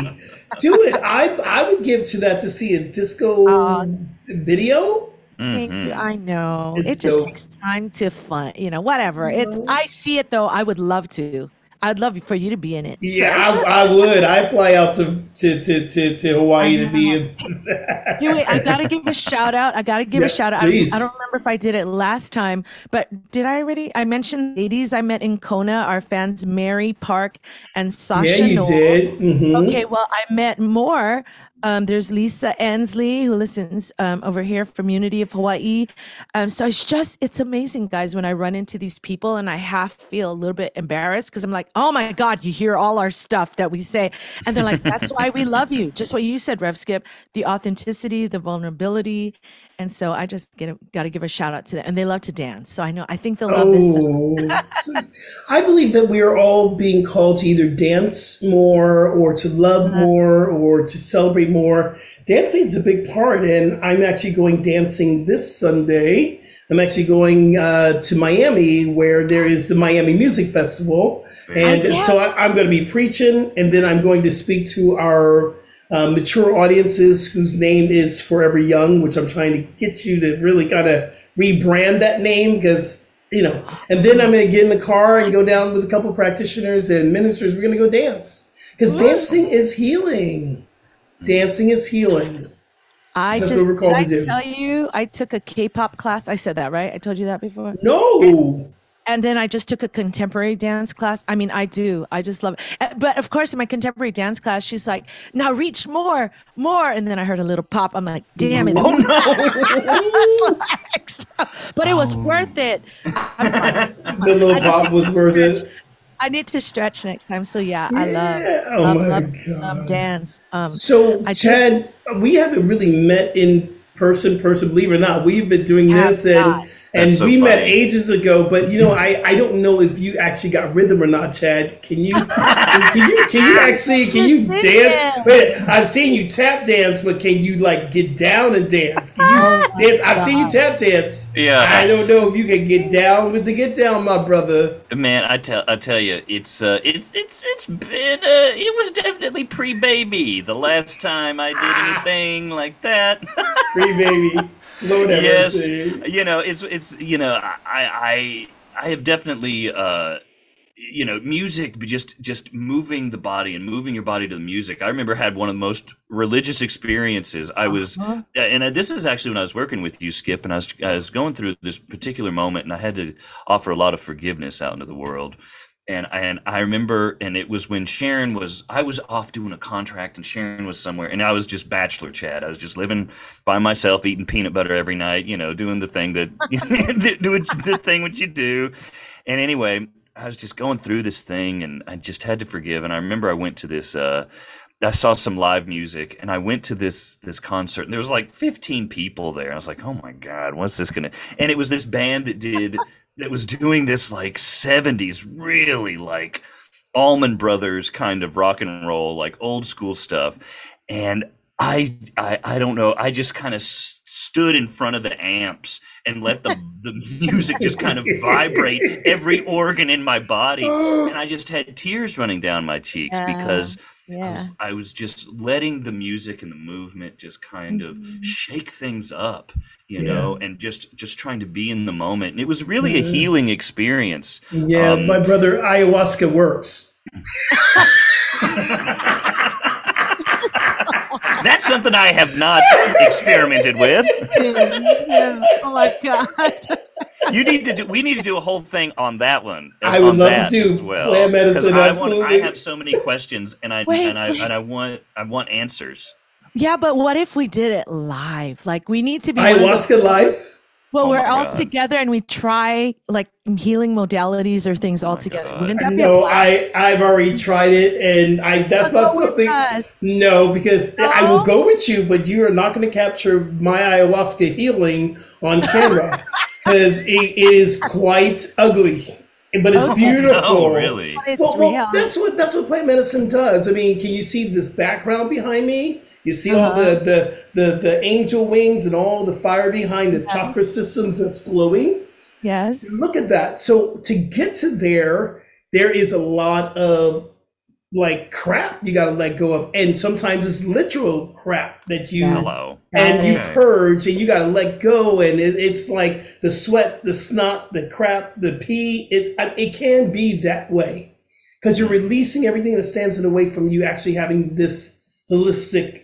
S2: Do it. I I would give to that to see a disco
S4: Uh,
S2: video.
S4: Thank you. I know.
S2: It's
S4: it just
S2: dope.
S4: takes time to fun, you know, whatever. It's I see it though. I would love to. I'd love for you to be in it.
S2: Yeah, I, I would. I fly out to to to to, to Hawaii to be in.
S4: You wait, I gotta give a shout out. I gotta give
S2: Yeah,
S4: a shout out. I. I don't remember if I did it last time, but did I already? I mentioned ladies I met in Kona, our fans Mary Park and Sasha.
S2: Yeah, you did. Mhm.
S4: Okay, well, I met more. Um, there's Lisa Ansley who listens um, over here from Unity of Hawaii. Um, so it's just, it's amazing, guys, when I run into these people and I half feel a little bit embarrassed because I'm like, oh my God, you hear all our stuff that we say. And they're like, that's why we love you. Just what you said, Rev Skip the authenticity, the vulnerability. And so I just get got to give a shout out to them. And they love to dance. So I know, I think they'll love this.
S2: Oh, so- I believe that we are all being called to either dance more or to love
S4: Uh-huh.
S2: more or to celebrate more. Dancing is a big part, and I'm actually going dancing this Sunday. I'm actually going uh, to Miami where there is the Miami Music Festival. And
S4: yeah.
S2: so I, I'm going to be preaching, and then I'm going to speak to our uh, mature audiences whose name is Forever Young, which I'm trying to get you to really kind of rebrand that name because, you know, and then I'm going to get in the car and go down with a couple practitioners and ministers. We're going to go dance because dancing is healing. Dancing is healing.
S4: I
S2: That's
S4: just
S2: what we're called
S4: I
S2: to do.
S4: tell you I took a K-pop class. I said that right. I told you that before.
S2: No.
S4: And then I just took a contemporary dance class. I mean, I do. I just love it. Uh, But of course, in my contemporary dance class, she's like, "Now reach more, more." And then I heard a little pop. I'm like, "Damn it!" Oh no! but it was worth it. I'm fine.
S2: The little
S4: just-
S2: pop was worth it.
S4: I need to stretch next time. So yeah, I love,
S2: Oh
S4: love,
S2: my
S4: love,
S2: God.
S4: love dance. Um,
S2: So,
S4: I
S2: Chad, we haven't really met in person, person, believe it or not. We've been doing
S4: Have
S2: this and
S4: not.
S2: And
S3: so
S2: we met ages ago, but you know, I, I don't know if you actually got rhythm or not, Chad. Can you can you can you actually can you dance? Wait, I've seen you tap dance, but can you like get down and dance? Can you dance? I've seen you tap dance.
S3: Yeah.
S2: I don't know if you can get down with the get down, my brother.
S3: Man, I tell I tell you, it's uh, it's it's it's been uh, it was definitely pre baby the last time I did anything like that.
S2: Free baby. Lord
S3: yes, you know it's it's you know I I I have definitely uh you know music just just moving the body and moving your body to the music. I remember had one of the most religious experiences. I was
S4: Uh-huh.
S3: and uh, this is actually when I was working with you, Skip, and I was I was going through this particular moment, and I had to offer a lot of forgiveness out into the world. And and I remember, and it was when Sharon was I was off doing a contract, and Sharon was somewhere, and I was just bachelor Chad. I was just living by myself, eating peanut butter every night, you know, doing the thing that doing the thing what you do. And anyway, I was just going through this thing, and I just had to forgive. And I remember I went to this. Uh, I saw some live music and I went to this this concert and there was like 15 people there. I was like, "Oh my god, what's this going to?" And it was this band that did that was doing this like 70s really like Allman Brothers kind of rock and roll, like old school stuff. And I I I don't know, I just kind of s- stood in front of the amps and let the the music just kind of vibrate every organ in my body and I just had tears running down my cheeks
S4: Yeah.
S3: I was, I was just letting the music and the movement just kind of
S4: Mhm.
S3: shake things up, you
S2: Yeah.
S3: know, and just just trying to be in the moment. And it was really a healing experience.
S2: Yeah,
S3: Um,
S2: my brother ayahuasca works.
S3: That's something I have not experimented with.
S4: Yeah. Oh my god.
S3: You need to do. We need to do a whole thing on that one.
S2: I would
S3: on
S2: love to
S3: that
S2: do
S3: as well,
S2: plant
S3: 'cause
S2: medicine,
S3: I, want, I have so many questions, and I
S4: Wait,
S3: and I
S4: wait.
S3: and I want I want answers.
S4: Yeah, but what if we did it live? Like we need to be one those-
S2: Ayahuasca life.
S4: well,
S3: Oh
S4: we're all
S3: God.
S4: together and we try like healing modalities or things all oh
S3: my
S4: together.
S3: God.
S4: Wouldn't that be
S2: No,
S4: blast?
S2: I I've already tried it, and I that's
S4: Go
S2: not something. No, because I will go with you, but you are not going to capture my ayahuasca healing on camera because it, it is quite ugly, but it's beautiful.
S3: No, really.
S4: It's
S2: Well, well, that's what that's what plant medicine does. I mean, can you see this background behind me? You see all
S4: Uh-huh.
S2: the, the the the angel wings and all the fire behind the chakra systems that's glowing.
S4: yes.
S2: Look at that. So to get to there, there is a lot of like crap you got to let go of, and sometimes it's literal crap that you
S3: Hello.
S2: and you purge and you got to let go and it, it's like the sweat the snot the crap the pee it it can be that way because you're releasing everything that stands in the way from you actually having this holistic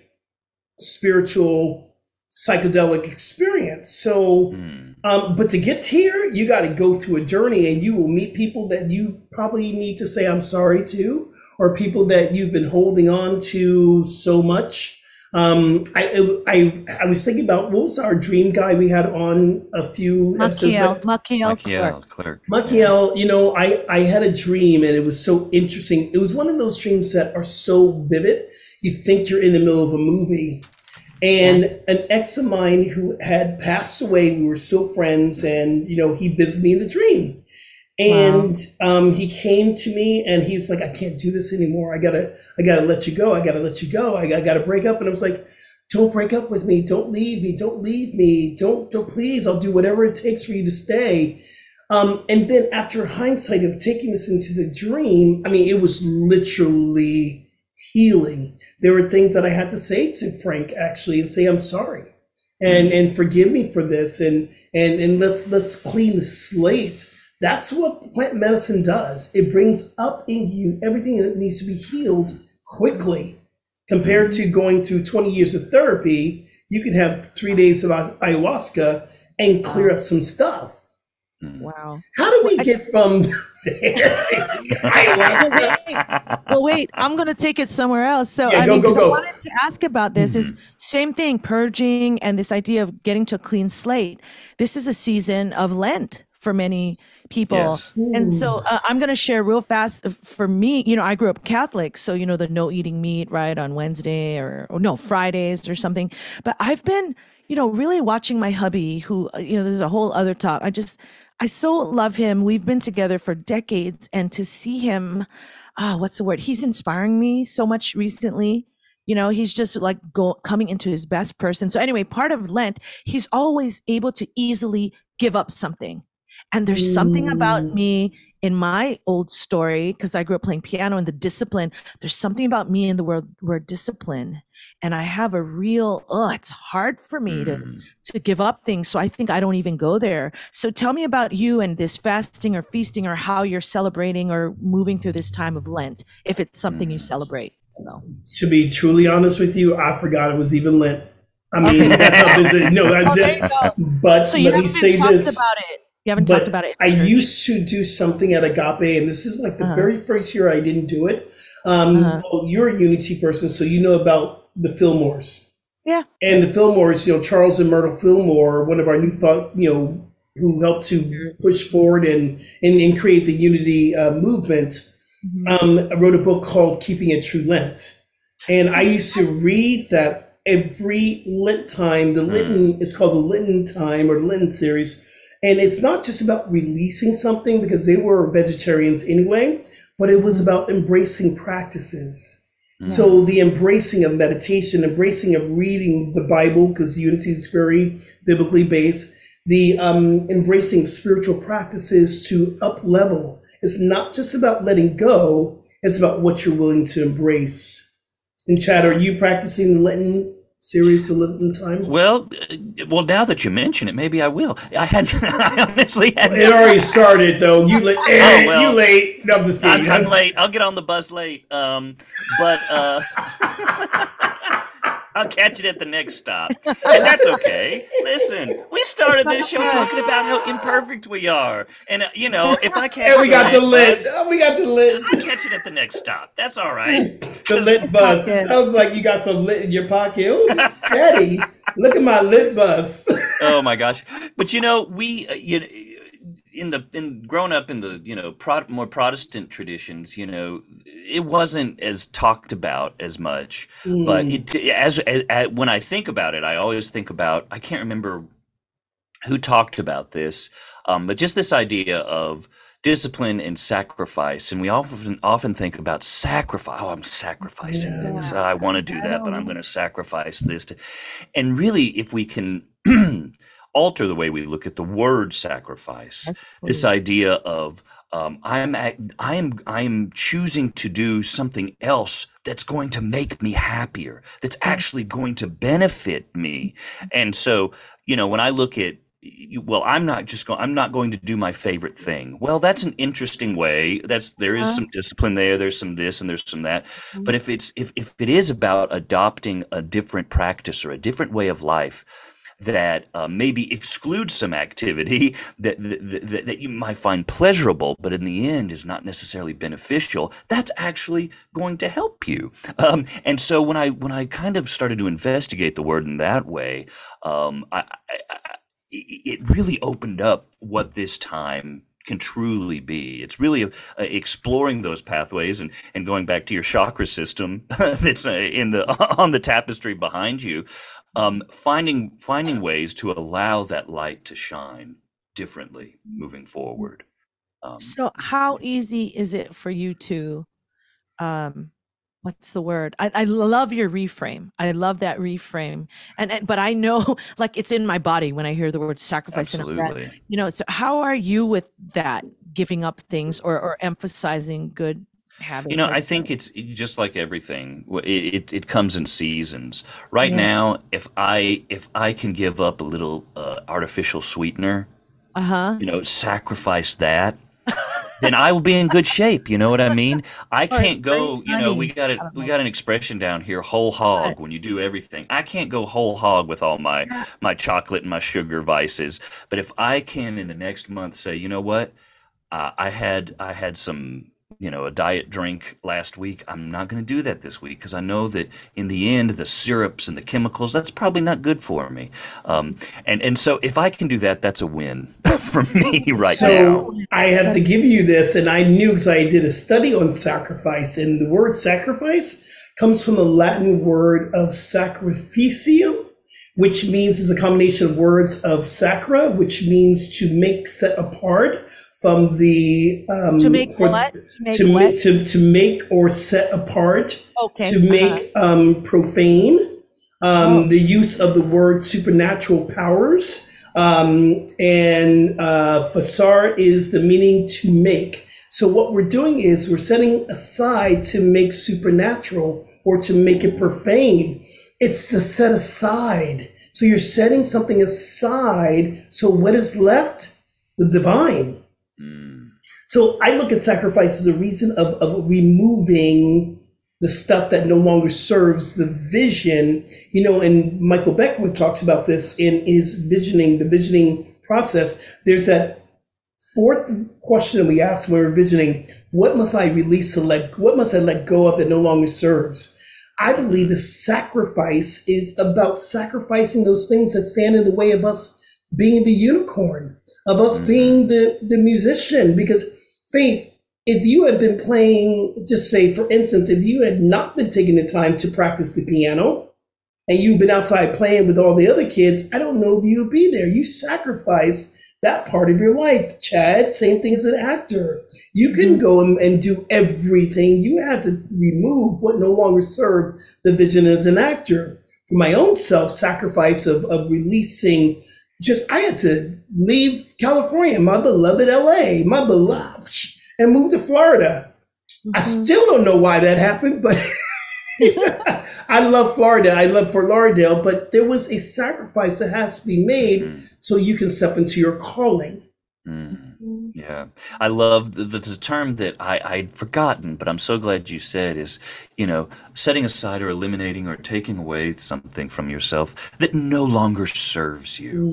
S2: spiritual psychedelic experience so
S3: Hmm.
S2: um, but to get here you got to go through a journey and you will meet people that you probably need to say i'm sorry to or people that you've been holding on to so much um, I, I I was thinking about what was our dream guy we had on a few episodes
S4: Makiel,
S2: back?
S4: Makiel, Clark.
S3: Makiel Clerk.
S2: Makiel, you know, I, I had a dream and it was so interesting. It was one of those dreams that are so vivid. You think you're in the middle of a movie. And
S4: Yes.
S2: an ex of mine who had passed away, we were still friends, and you know, he visited me in the dream. And um, he came to me and he was like, I can't do this anymore. I gotta, I gotta let you go. I gotta let you go. I gotta, gotta break up. And I was like, don't break up with me. Don't leave me. Don't leave me. Don't, don't please. I'll do whatever it takes for you to stay. Um, and then after hindsight of taking this into the dream, I mean, it was literally healing. There were things that I had to say to Frank actually and say, I'm sorry. And, and forgive me for this and, and, and let's, let's clean the slate. That's what plant medicine does. It brings up in you everything that needs to be healed quickly. Compared to going through 20 years of therapy, you can have three days of ayahuasca and clear up some stuff.
S4: Wow.
S2: How do we get from there to ayahuasca?
S4: well, wait, I'm going to take it somewhere else. So,
S2: Yeah,
S4: I
S2: go,
S4: mean,
S2: go,
S4: 'cause I wanted to ask about this is mm-hmm. same thing, purging and this idea of getting to a clean slate. This is a season of Lent for many people.
S3: Yes.
S4: And so uh, I'm going to share real fast uh, for me, you know, I grew up Catholic, so you know the no eating meat right on Wednesday or, or no, Fridays or something. But I've been, you know, really watching my hubby who, uh, you know, there's a whole other talk. I just I so love him. We've been together for decades and to see him ah, what's the word? He's inspiring me so much recently. You know, he's just like go coming into his best person. So anyway, part of Lent, he's always able to easily give up something. And there's something about
S2: Mm.
S4: me in my old story, because I grew up playing piano and the discipline. There's something about me in the word word discipline. And I have a real, oh, it's hard for me to
S3: Mm.
S4: to give up things. So I think I don't even go there. So tell me about you and this fasting or feasting or how you're celebrating or moving through this time of Lent, if it's something you celebrate. So
S2: to be truly honest with you, I forgot it was even Lent. I mean, that's how busy. No, I
S4: Oh,
S2: did. But
S4: So
S2: let me say this.
S4: about it. You haven't
S2: but
S4: talked about it.
S2: I
S4: church.
S2: used to do something at Agape, and this is like the
S4: Uh-huh.
S2: very first year I didn't do it. Um,
S4: Uh-huh.
S2: well, you're a Unity person, so you know about the Fillmores.
S4: Yeah.
S2: And the Fillmores, you know, Charles and Myrtle Fillmore, one of our new thought, you know, who helped to push forward and and, and create the Unity uh, movement, um, wrote a book called Keeping It True Lent. And I used to read that every Lent time. The Lenten, it's called the Lenten time or the Lenten series. And it's not just about releasing something because they were vegetarians anyway, but it was about embracing practices. So the embracing of meditation, embracing of reading the Bible, because unity is very biblically based, the um, embracing spiritual practices to up level. It's not just about letting go, it's about what you're willing to embrace. And Chad, are you practicing the Lenten series, the Lenten time?
S3: Well, uh, well, now that you mention it, maybe I will. I had, I honestly had.
S2: It already started though. You late. Hey,
S3: Oh, well.
S2: you late. No, I'm just kidding.
S3: I'm, I'm late. I'll get on the bus late. Um, but uh, I'll catch it at the next stop. And that's okay. Listen, we started this show talking about how imperfect we are. And, uh, you know, if I catch
S2: And we got
S3: the
S2: to
S3: lit
S2: lit.
S3: bus,
S2: Oh, we got to lit.
S3: I catch it at the next stop. That's all right.
S2: The lit bus. It sounds like you got some lit in your pocket. Ooh, Daddy, look at my lit bus.
S3: oh my gosh but you know we uh, you know, in the in grown up in the you know pro- more protestant traditions you know it wasn't as talked about as much. But it as, as, as when i think about it i always think about i can't remember who talked about this um, but just this idea of discipline and sacrifice and we often often think about sacrifice oh i'm sacrificing this. I want to do that but i'm going to sacrifice this to, and really if we can alter the way we look at the word sacrifice this idea of um, I'm I am I am choosing to do something else that's going to make me happier. That's actually going to benefit me. Mm-hmm. And so, you know, when I look at well, I'm not just going. I'm not going to do my favorite thing. Well, that's an interesting way. That's there is uh-huh. some discipline there. There's some this and there's some that. Mm-hmm. But if it's if if it is about adopting a different practice or a different way of life, that uh, maybe excludes some activity that, that, that, you might find pleasurable, but in the end is not necessarily beneficial, that's actually going to help you. Um, and so when I when I kind of started to investigate the word in that way, um, I, I, I, it really opened up what this time can truly be. It's really uh, exploring those pathways and, and going back to your chakra system that's uh, in the on the tapestry behind you, um, finding finding ways to allow that light to shine differently moving forward. Um,
S4: So how easy is it for you to um what's the word? I, I love your reframe. I love that reframe. And, and but I know like it's in my body when I hear the word sacrifice and that.
S3: absolutely.
S4: You know, so how are you with that giving up things or, or emphasizing good
S3: You know, I think it's just like everything. It, it, it comes in seasons. Right
S4: Yeah.
S3: now, if I if I can give up a little uh, artificial sweetener,
S4: uh-huh.
S3: you know, sacrifice that, then I will be in good shape. You know what I mean? I can't go. You know, we got it. We got an expression down here: whole hog. When you do everything, I can't go whole hog with all my my chocolate and my sugar vices. But if I can, in the next month, say, you know what, uh, I had I had some. You know, a diet drink last week. I'm not going to do that this week because I know that in the end, the syrups and the chemicals, that's probably not good for me. Um, and and so if I can do that, that's a win for me right
S2: so
S3: now.
S2: I have to give you this, and I knew because I did a study on sacrifice, and the word sacrifice comes from the Latin word of sacrificium, which means is a combination of words of sacra, which means to make set apart from the um,
S4: To make
S2: for-
S4: what? Make
S2: to make to to make or set apart
S4: Okay.
S2: to
S4: uh-huh.
S2: make um, profane um,
S4: Oh.
S2: the use of the word supernatural powers. Um, and uh, fasar is the meaning to make. So what we're doing is we're setting aside to make supernatural or to make it profane. It's to set aside. So you're setting something aside. So what is left? The divine. So I look at sacrifice as a reason of, of removing the stuff that no longer serves the vision. You know, and Michael Beckwith talks about this in his visioning, the visioning process. There's that fourth question that we ask when we're visioning, what must I release to let what must I let go of that no longer serves? I believe the sacrifice is about sacrificing those things that stand in the way of us being the unicorn, of us mm-hmm. being the, the musician. Because Faith, if you had been playing, just say, for instance, if you had not been taking the time to practice the piano and you've been outside playing with all the other kids, I don't know if you would be there. You sacrifice that part of your life. Chad, same thing as an actor. You can mm-hmm. go and, and do everything. You had to remove what no longer served the vision as an actor. For my own self sacrifice of, of releasing, just I had to leave California, my beloved LA, my beloved, and moved to Florida. I still don't know why that happened, but I love Florida. I love Fort Lauderdale, but there was a sacrifice that has to be made so you can step into your calling.
S3: Mm. Yeah, I love the, the, the term that I, I'd forgotten, but I'm so glad you said is, you know, setting aside or eliminating or taking away something from yourself that no longer serves you.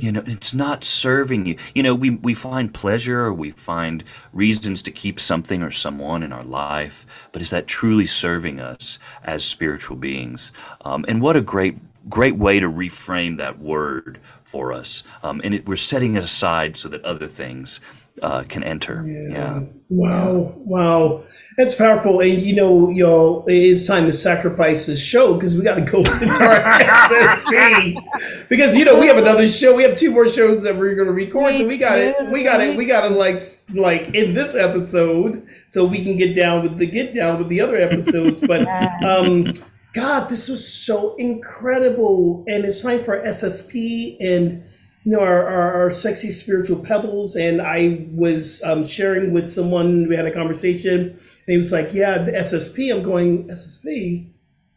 S3: You know, it's not serving you. You know, we, we find pleasure or we find reasons to keep something or someone in our life, but is that truly serving us as spiritual beings? Um, and what a great great way to reframe that word for us. Um, and it, we're setting it aside so that other things uh, can enter. Yeah.
S2: Wow, wow, that's powerful. And you know, y'all, it is time to sacrifice this show because we got to go into our SSP. Because you know, we have another show. We have two more shows that we're going to record. So we got it. We got it. We got to like, like in this episode, so we can get down with the get down with the other episodes. But um, God, this was so incredible, and it's time for SSP and you know our, our, our sexy spiritual pebbles. And I was um, sharing with someone. We had a conversation, and he was like, "Yeah, the SSP." I'm going SSP.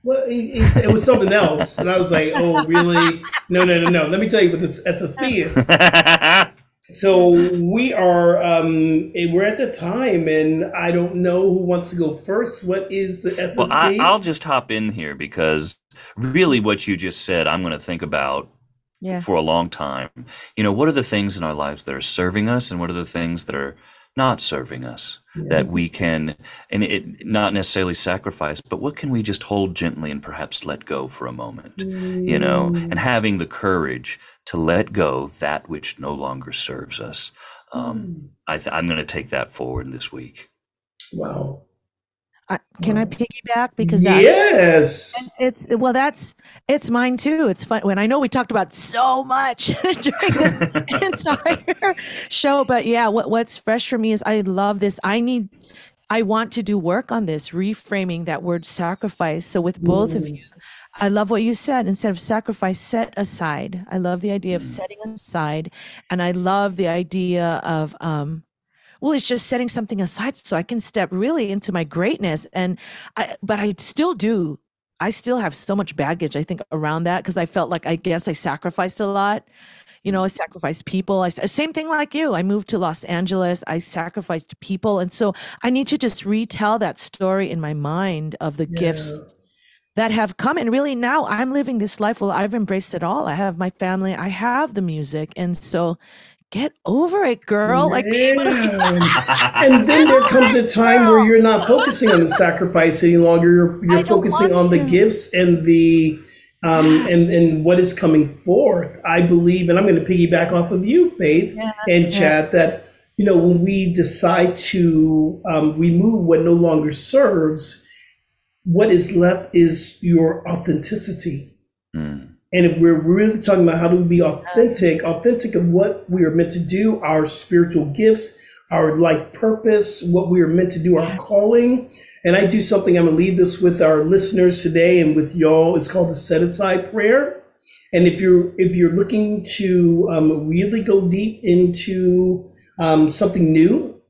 S2: Well, he, he said it was something else, and I was like, "Oh, really? No, no, no, no. Let me tell you what this SSP is." So we are um eh, we're at the time and I don't know who wants to go first. What is the SSP?
S3: Well, I, I'll just hop in here because really what you just said, I'm going to think about
S4: Yeah.
S3: for a long time. You know, what are the things in our lives that are serving us and what are the things that are not serving us that we can, and it not necessarily sacrifice, but what can we just hold gently and perhaps let go for a moment, you know, and having the courage to let go that which no longer serves us. Um, I th- I'm going to take that forward this week.
S2: wow.
S4: I, can I piggyback because that,
S2: yes.
S4: It's well, that's it's mine too. It's fun when I know we talked about so much during this entire show, but yeah, what what's fresh for me is I love this. I need, I want to do work on this, reframing that word sacrifice. So with both of you, I love what you said. Instead of sacrifice, set aside. I love the idea of setting aside, and I love the idea of um, well it's just setting something aside so i can step really into my greatness. And i but i still do i still have so much baggage i think around that because i felt like i guess i sacrificed a lot. You know i sacrificed people. I same thing like you. I moved to los angeles. I sacrificed people. And so i need to just retell that story in my mind of the gifts that have come. And really now i'm living this life. Well i've embraced it all. I have my family. I have the music. And so get over it girl like be able to
S2: and then there comes a time where you're not focusing on the sacrifice any longer. You're, you're focusing
S4: want
S2: on the gifts and the um, and and what is coming forth. I believe, and I'm going to piggyback off of you, Faith and Chad, that you know when we decide to um, remove what no longer serves, what is left is your authenticity.
S3: Mm.
S2: And if we're really talking about how do we be authentic, authentic of what we are meant to do, our spiritual gifts, our life purpose, what we are meant to do, our calling. And I do something, I'm going to leave this with our listeners today and with y'all. It's called the set aside prayer. And if you're if you're looking to um, really go deep into um, something new,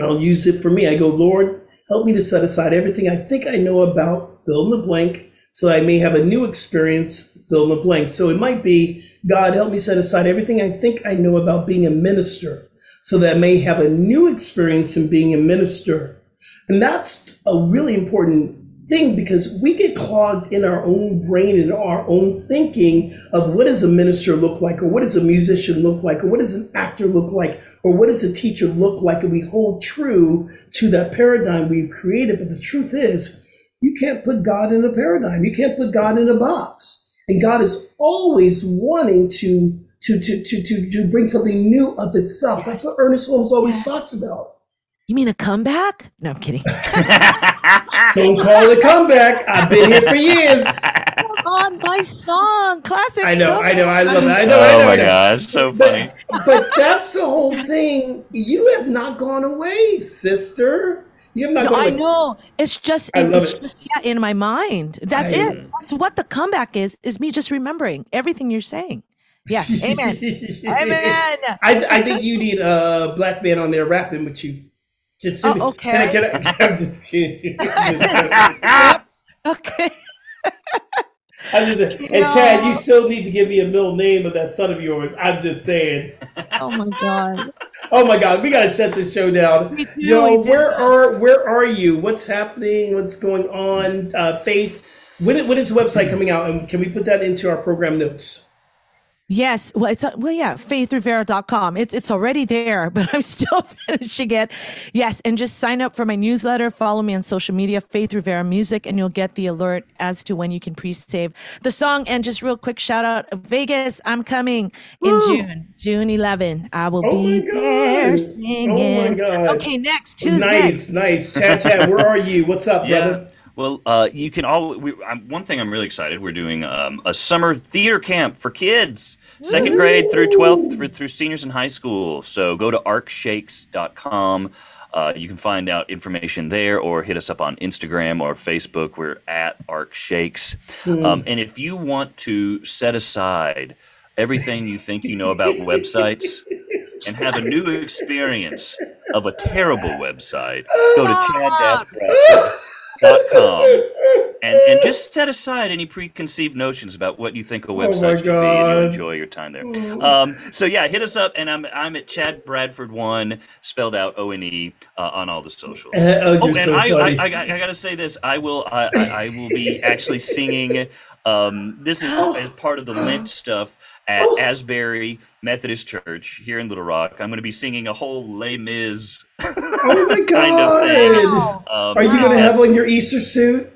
S2: I'll use it for me. I go, Lord, help me to set aside everything I think I know about fill in the blank, so I may have a new experience. Fill in the blank. So it might be, God, help me set aside everything I think I know about being a minister, so that I may have a new experience in being a minister. And that's a really important thing because we get clogged in our own brain and our own thinking of what does a minister look like or what does a musician look like or what does an actor look like or what does a teacher look like and we hold true to that paradigm we've created but the truth is you can't put god in a paradigm you can't put god in a box and god is always wanting to to to to to, to bring something new of itself that's what ernest holmes always talks about
S4: You mean a comeback? No, I'm kidding.
S2: don't call it a comeback i've been here for years
S4: Come on, my song, classic.
S2: i know i know i love it i know i
S3: oh
S2: know,
S3: my
S2: I know.
S3: gosh, so funny.
S2: but that's the whole thing. You have not gone away, sister. You have not
S4: No, I know. It's just it- it's
S2: it.
S4: just yeah, in my mind. That's
S2: I-
S4: it. That's what the comeback is. Is me just remembering everything you're saying. Yes, amen. amen.
S2: I, I think you need a black man on there rapping with you. Just
S4: Oh,
S2: me- Can I,
S4: okay.
S2: can I, I'm just kidding. I'm just messing.
S4: Okay.
S2: I'm just, and Chad, you still need to give me a middle name of that son of yours. I'm just saying.
S4: Oh my god.
S2: oh my God, we gotta shut this show down.
S4: Do,
S2: Yo,
S4: we do.
S2: where are where are you? What's happening? What's going on? Uh, Faith, when when is the website coming out? And can we put that into our program notes?
S4: Yes. Well, it's, uh, well, yeah, faithrivera.com. It's, it's already there, but I'm still finishing it. Yes. And just sign up for my newsletter. Follow me on social media, Faith Rivera Music, and you'll get the alert as to when you can pre-save the song. And just real quick shout out Vegas. I'm coming in June, June 11. I will
S2: Oh
S4: be
S2: my God. Oh my. God.
S4: Okay. Next. Tuesday.
S2: nice,
S4: next?
S2: nice. Chad, Chad, where are you? What's up,
S3: Yeah.
S2: brother?
S3: Well, uh, you can all. We, um, one thing I'm really excited. We're doing um, a summer theater camp for kids, second grade through 12th, for, through seniors in high school. So go to arkshakes.com. Uh, you can find out information there, or hit us up on Instagram or Facebook. We're at ArkShakes. Um, and if you want to set aside everything you think you know about websites and have a new experience of a terrible website, go to chad-bradford.com and, and just set aside any preconceived notions about what you think a website
S2: Oh
S3: should be and you enjoy your time there. Um, so yeah, hit us up and I'm I'm at Chad Bradford one spelled out O N E uh, on all the socials.
S2: oh, you're
S3: Oh, and
S2: so
S3: I, I. I, I, gotta say this. I will. I, I, I will be actually singing. Um, this is as part of the Lent stuff at Asbury Methodist Church here in Little Rock. I'm going to be singing a whole Les Mis
S2: oh my
S3: kind of thing.
S2: God.
S3: Um,
S2: Are you going to have on your Easter suit?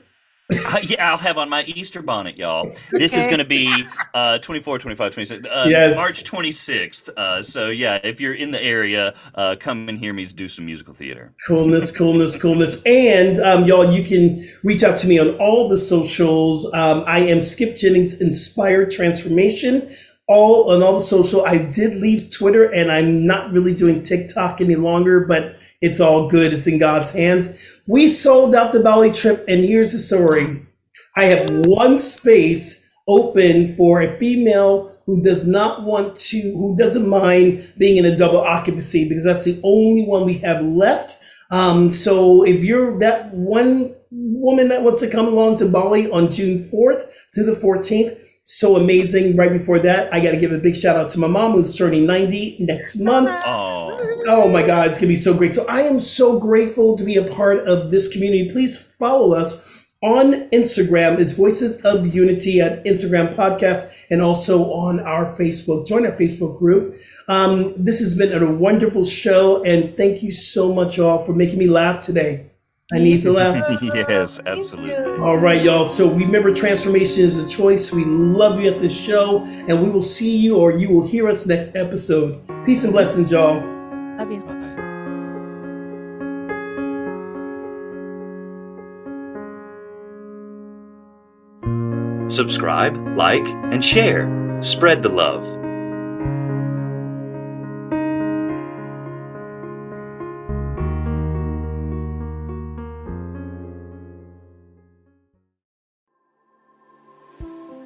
S3: uh, yeah, I'll have on my Easter bonnet, y'all. This is going to be uh, 24, 25, 26, uh,
S2: Yes.
S3: March 26th. Uh, so, yeah, if you're in the area, uh, come and hear me do some musical theater.
S2: Coolness, coolness, coolness. And um, y'all, you can reach out to me on all the socials. Um, I am Skip Jennings Inspired Transformation. All on all the social. I did leave Twitter and I'm not really doing TikTok any longer, but it's all good. It's in God's hands. We sold out the Bali trip, and here's the story. I have one space open for a female who does not want to, who doesn't mind being in a double occupancy because that's the only one we have left. Um, so if you're that one woman that wants to come along to Bali on June 4th to the 14th, so amazing. Right before that, I got to give a big shout out to my mom who's turning 90 next month.
S3: Oh,
S2: Oh my God, it's gonna be so great. So I am so grateful to be a part of this community. Please follow us on Instagram. It's Voices of Unity at Instagram podcast and also on our Facebook. Join our Facebook group. Um, this has been a wonderful show, and thank you so much all for making me laugh today. I need to laugh.
S3: yes, absolutely.
S2: All right, y'all. So remember, transformation is a choice. We love you at this show, and we will see you or you will hear us next episode. Peace and blessings, y'all.
S4: Love you. Bye.
S3: Subscribe, like, and share. Spread the love.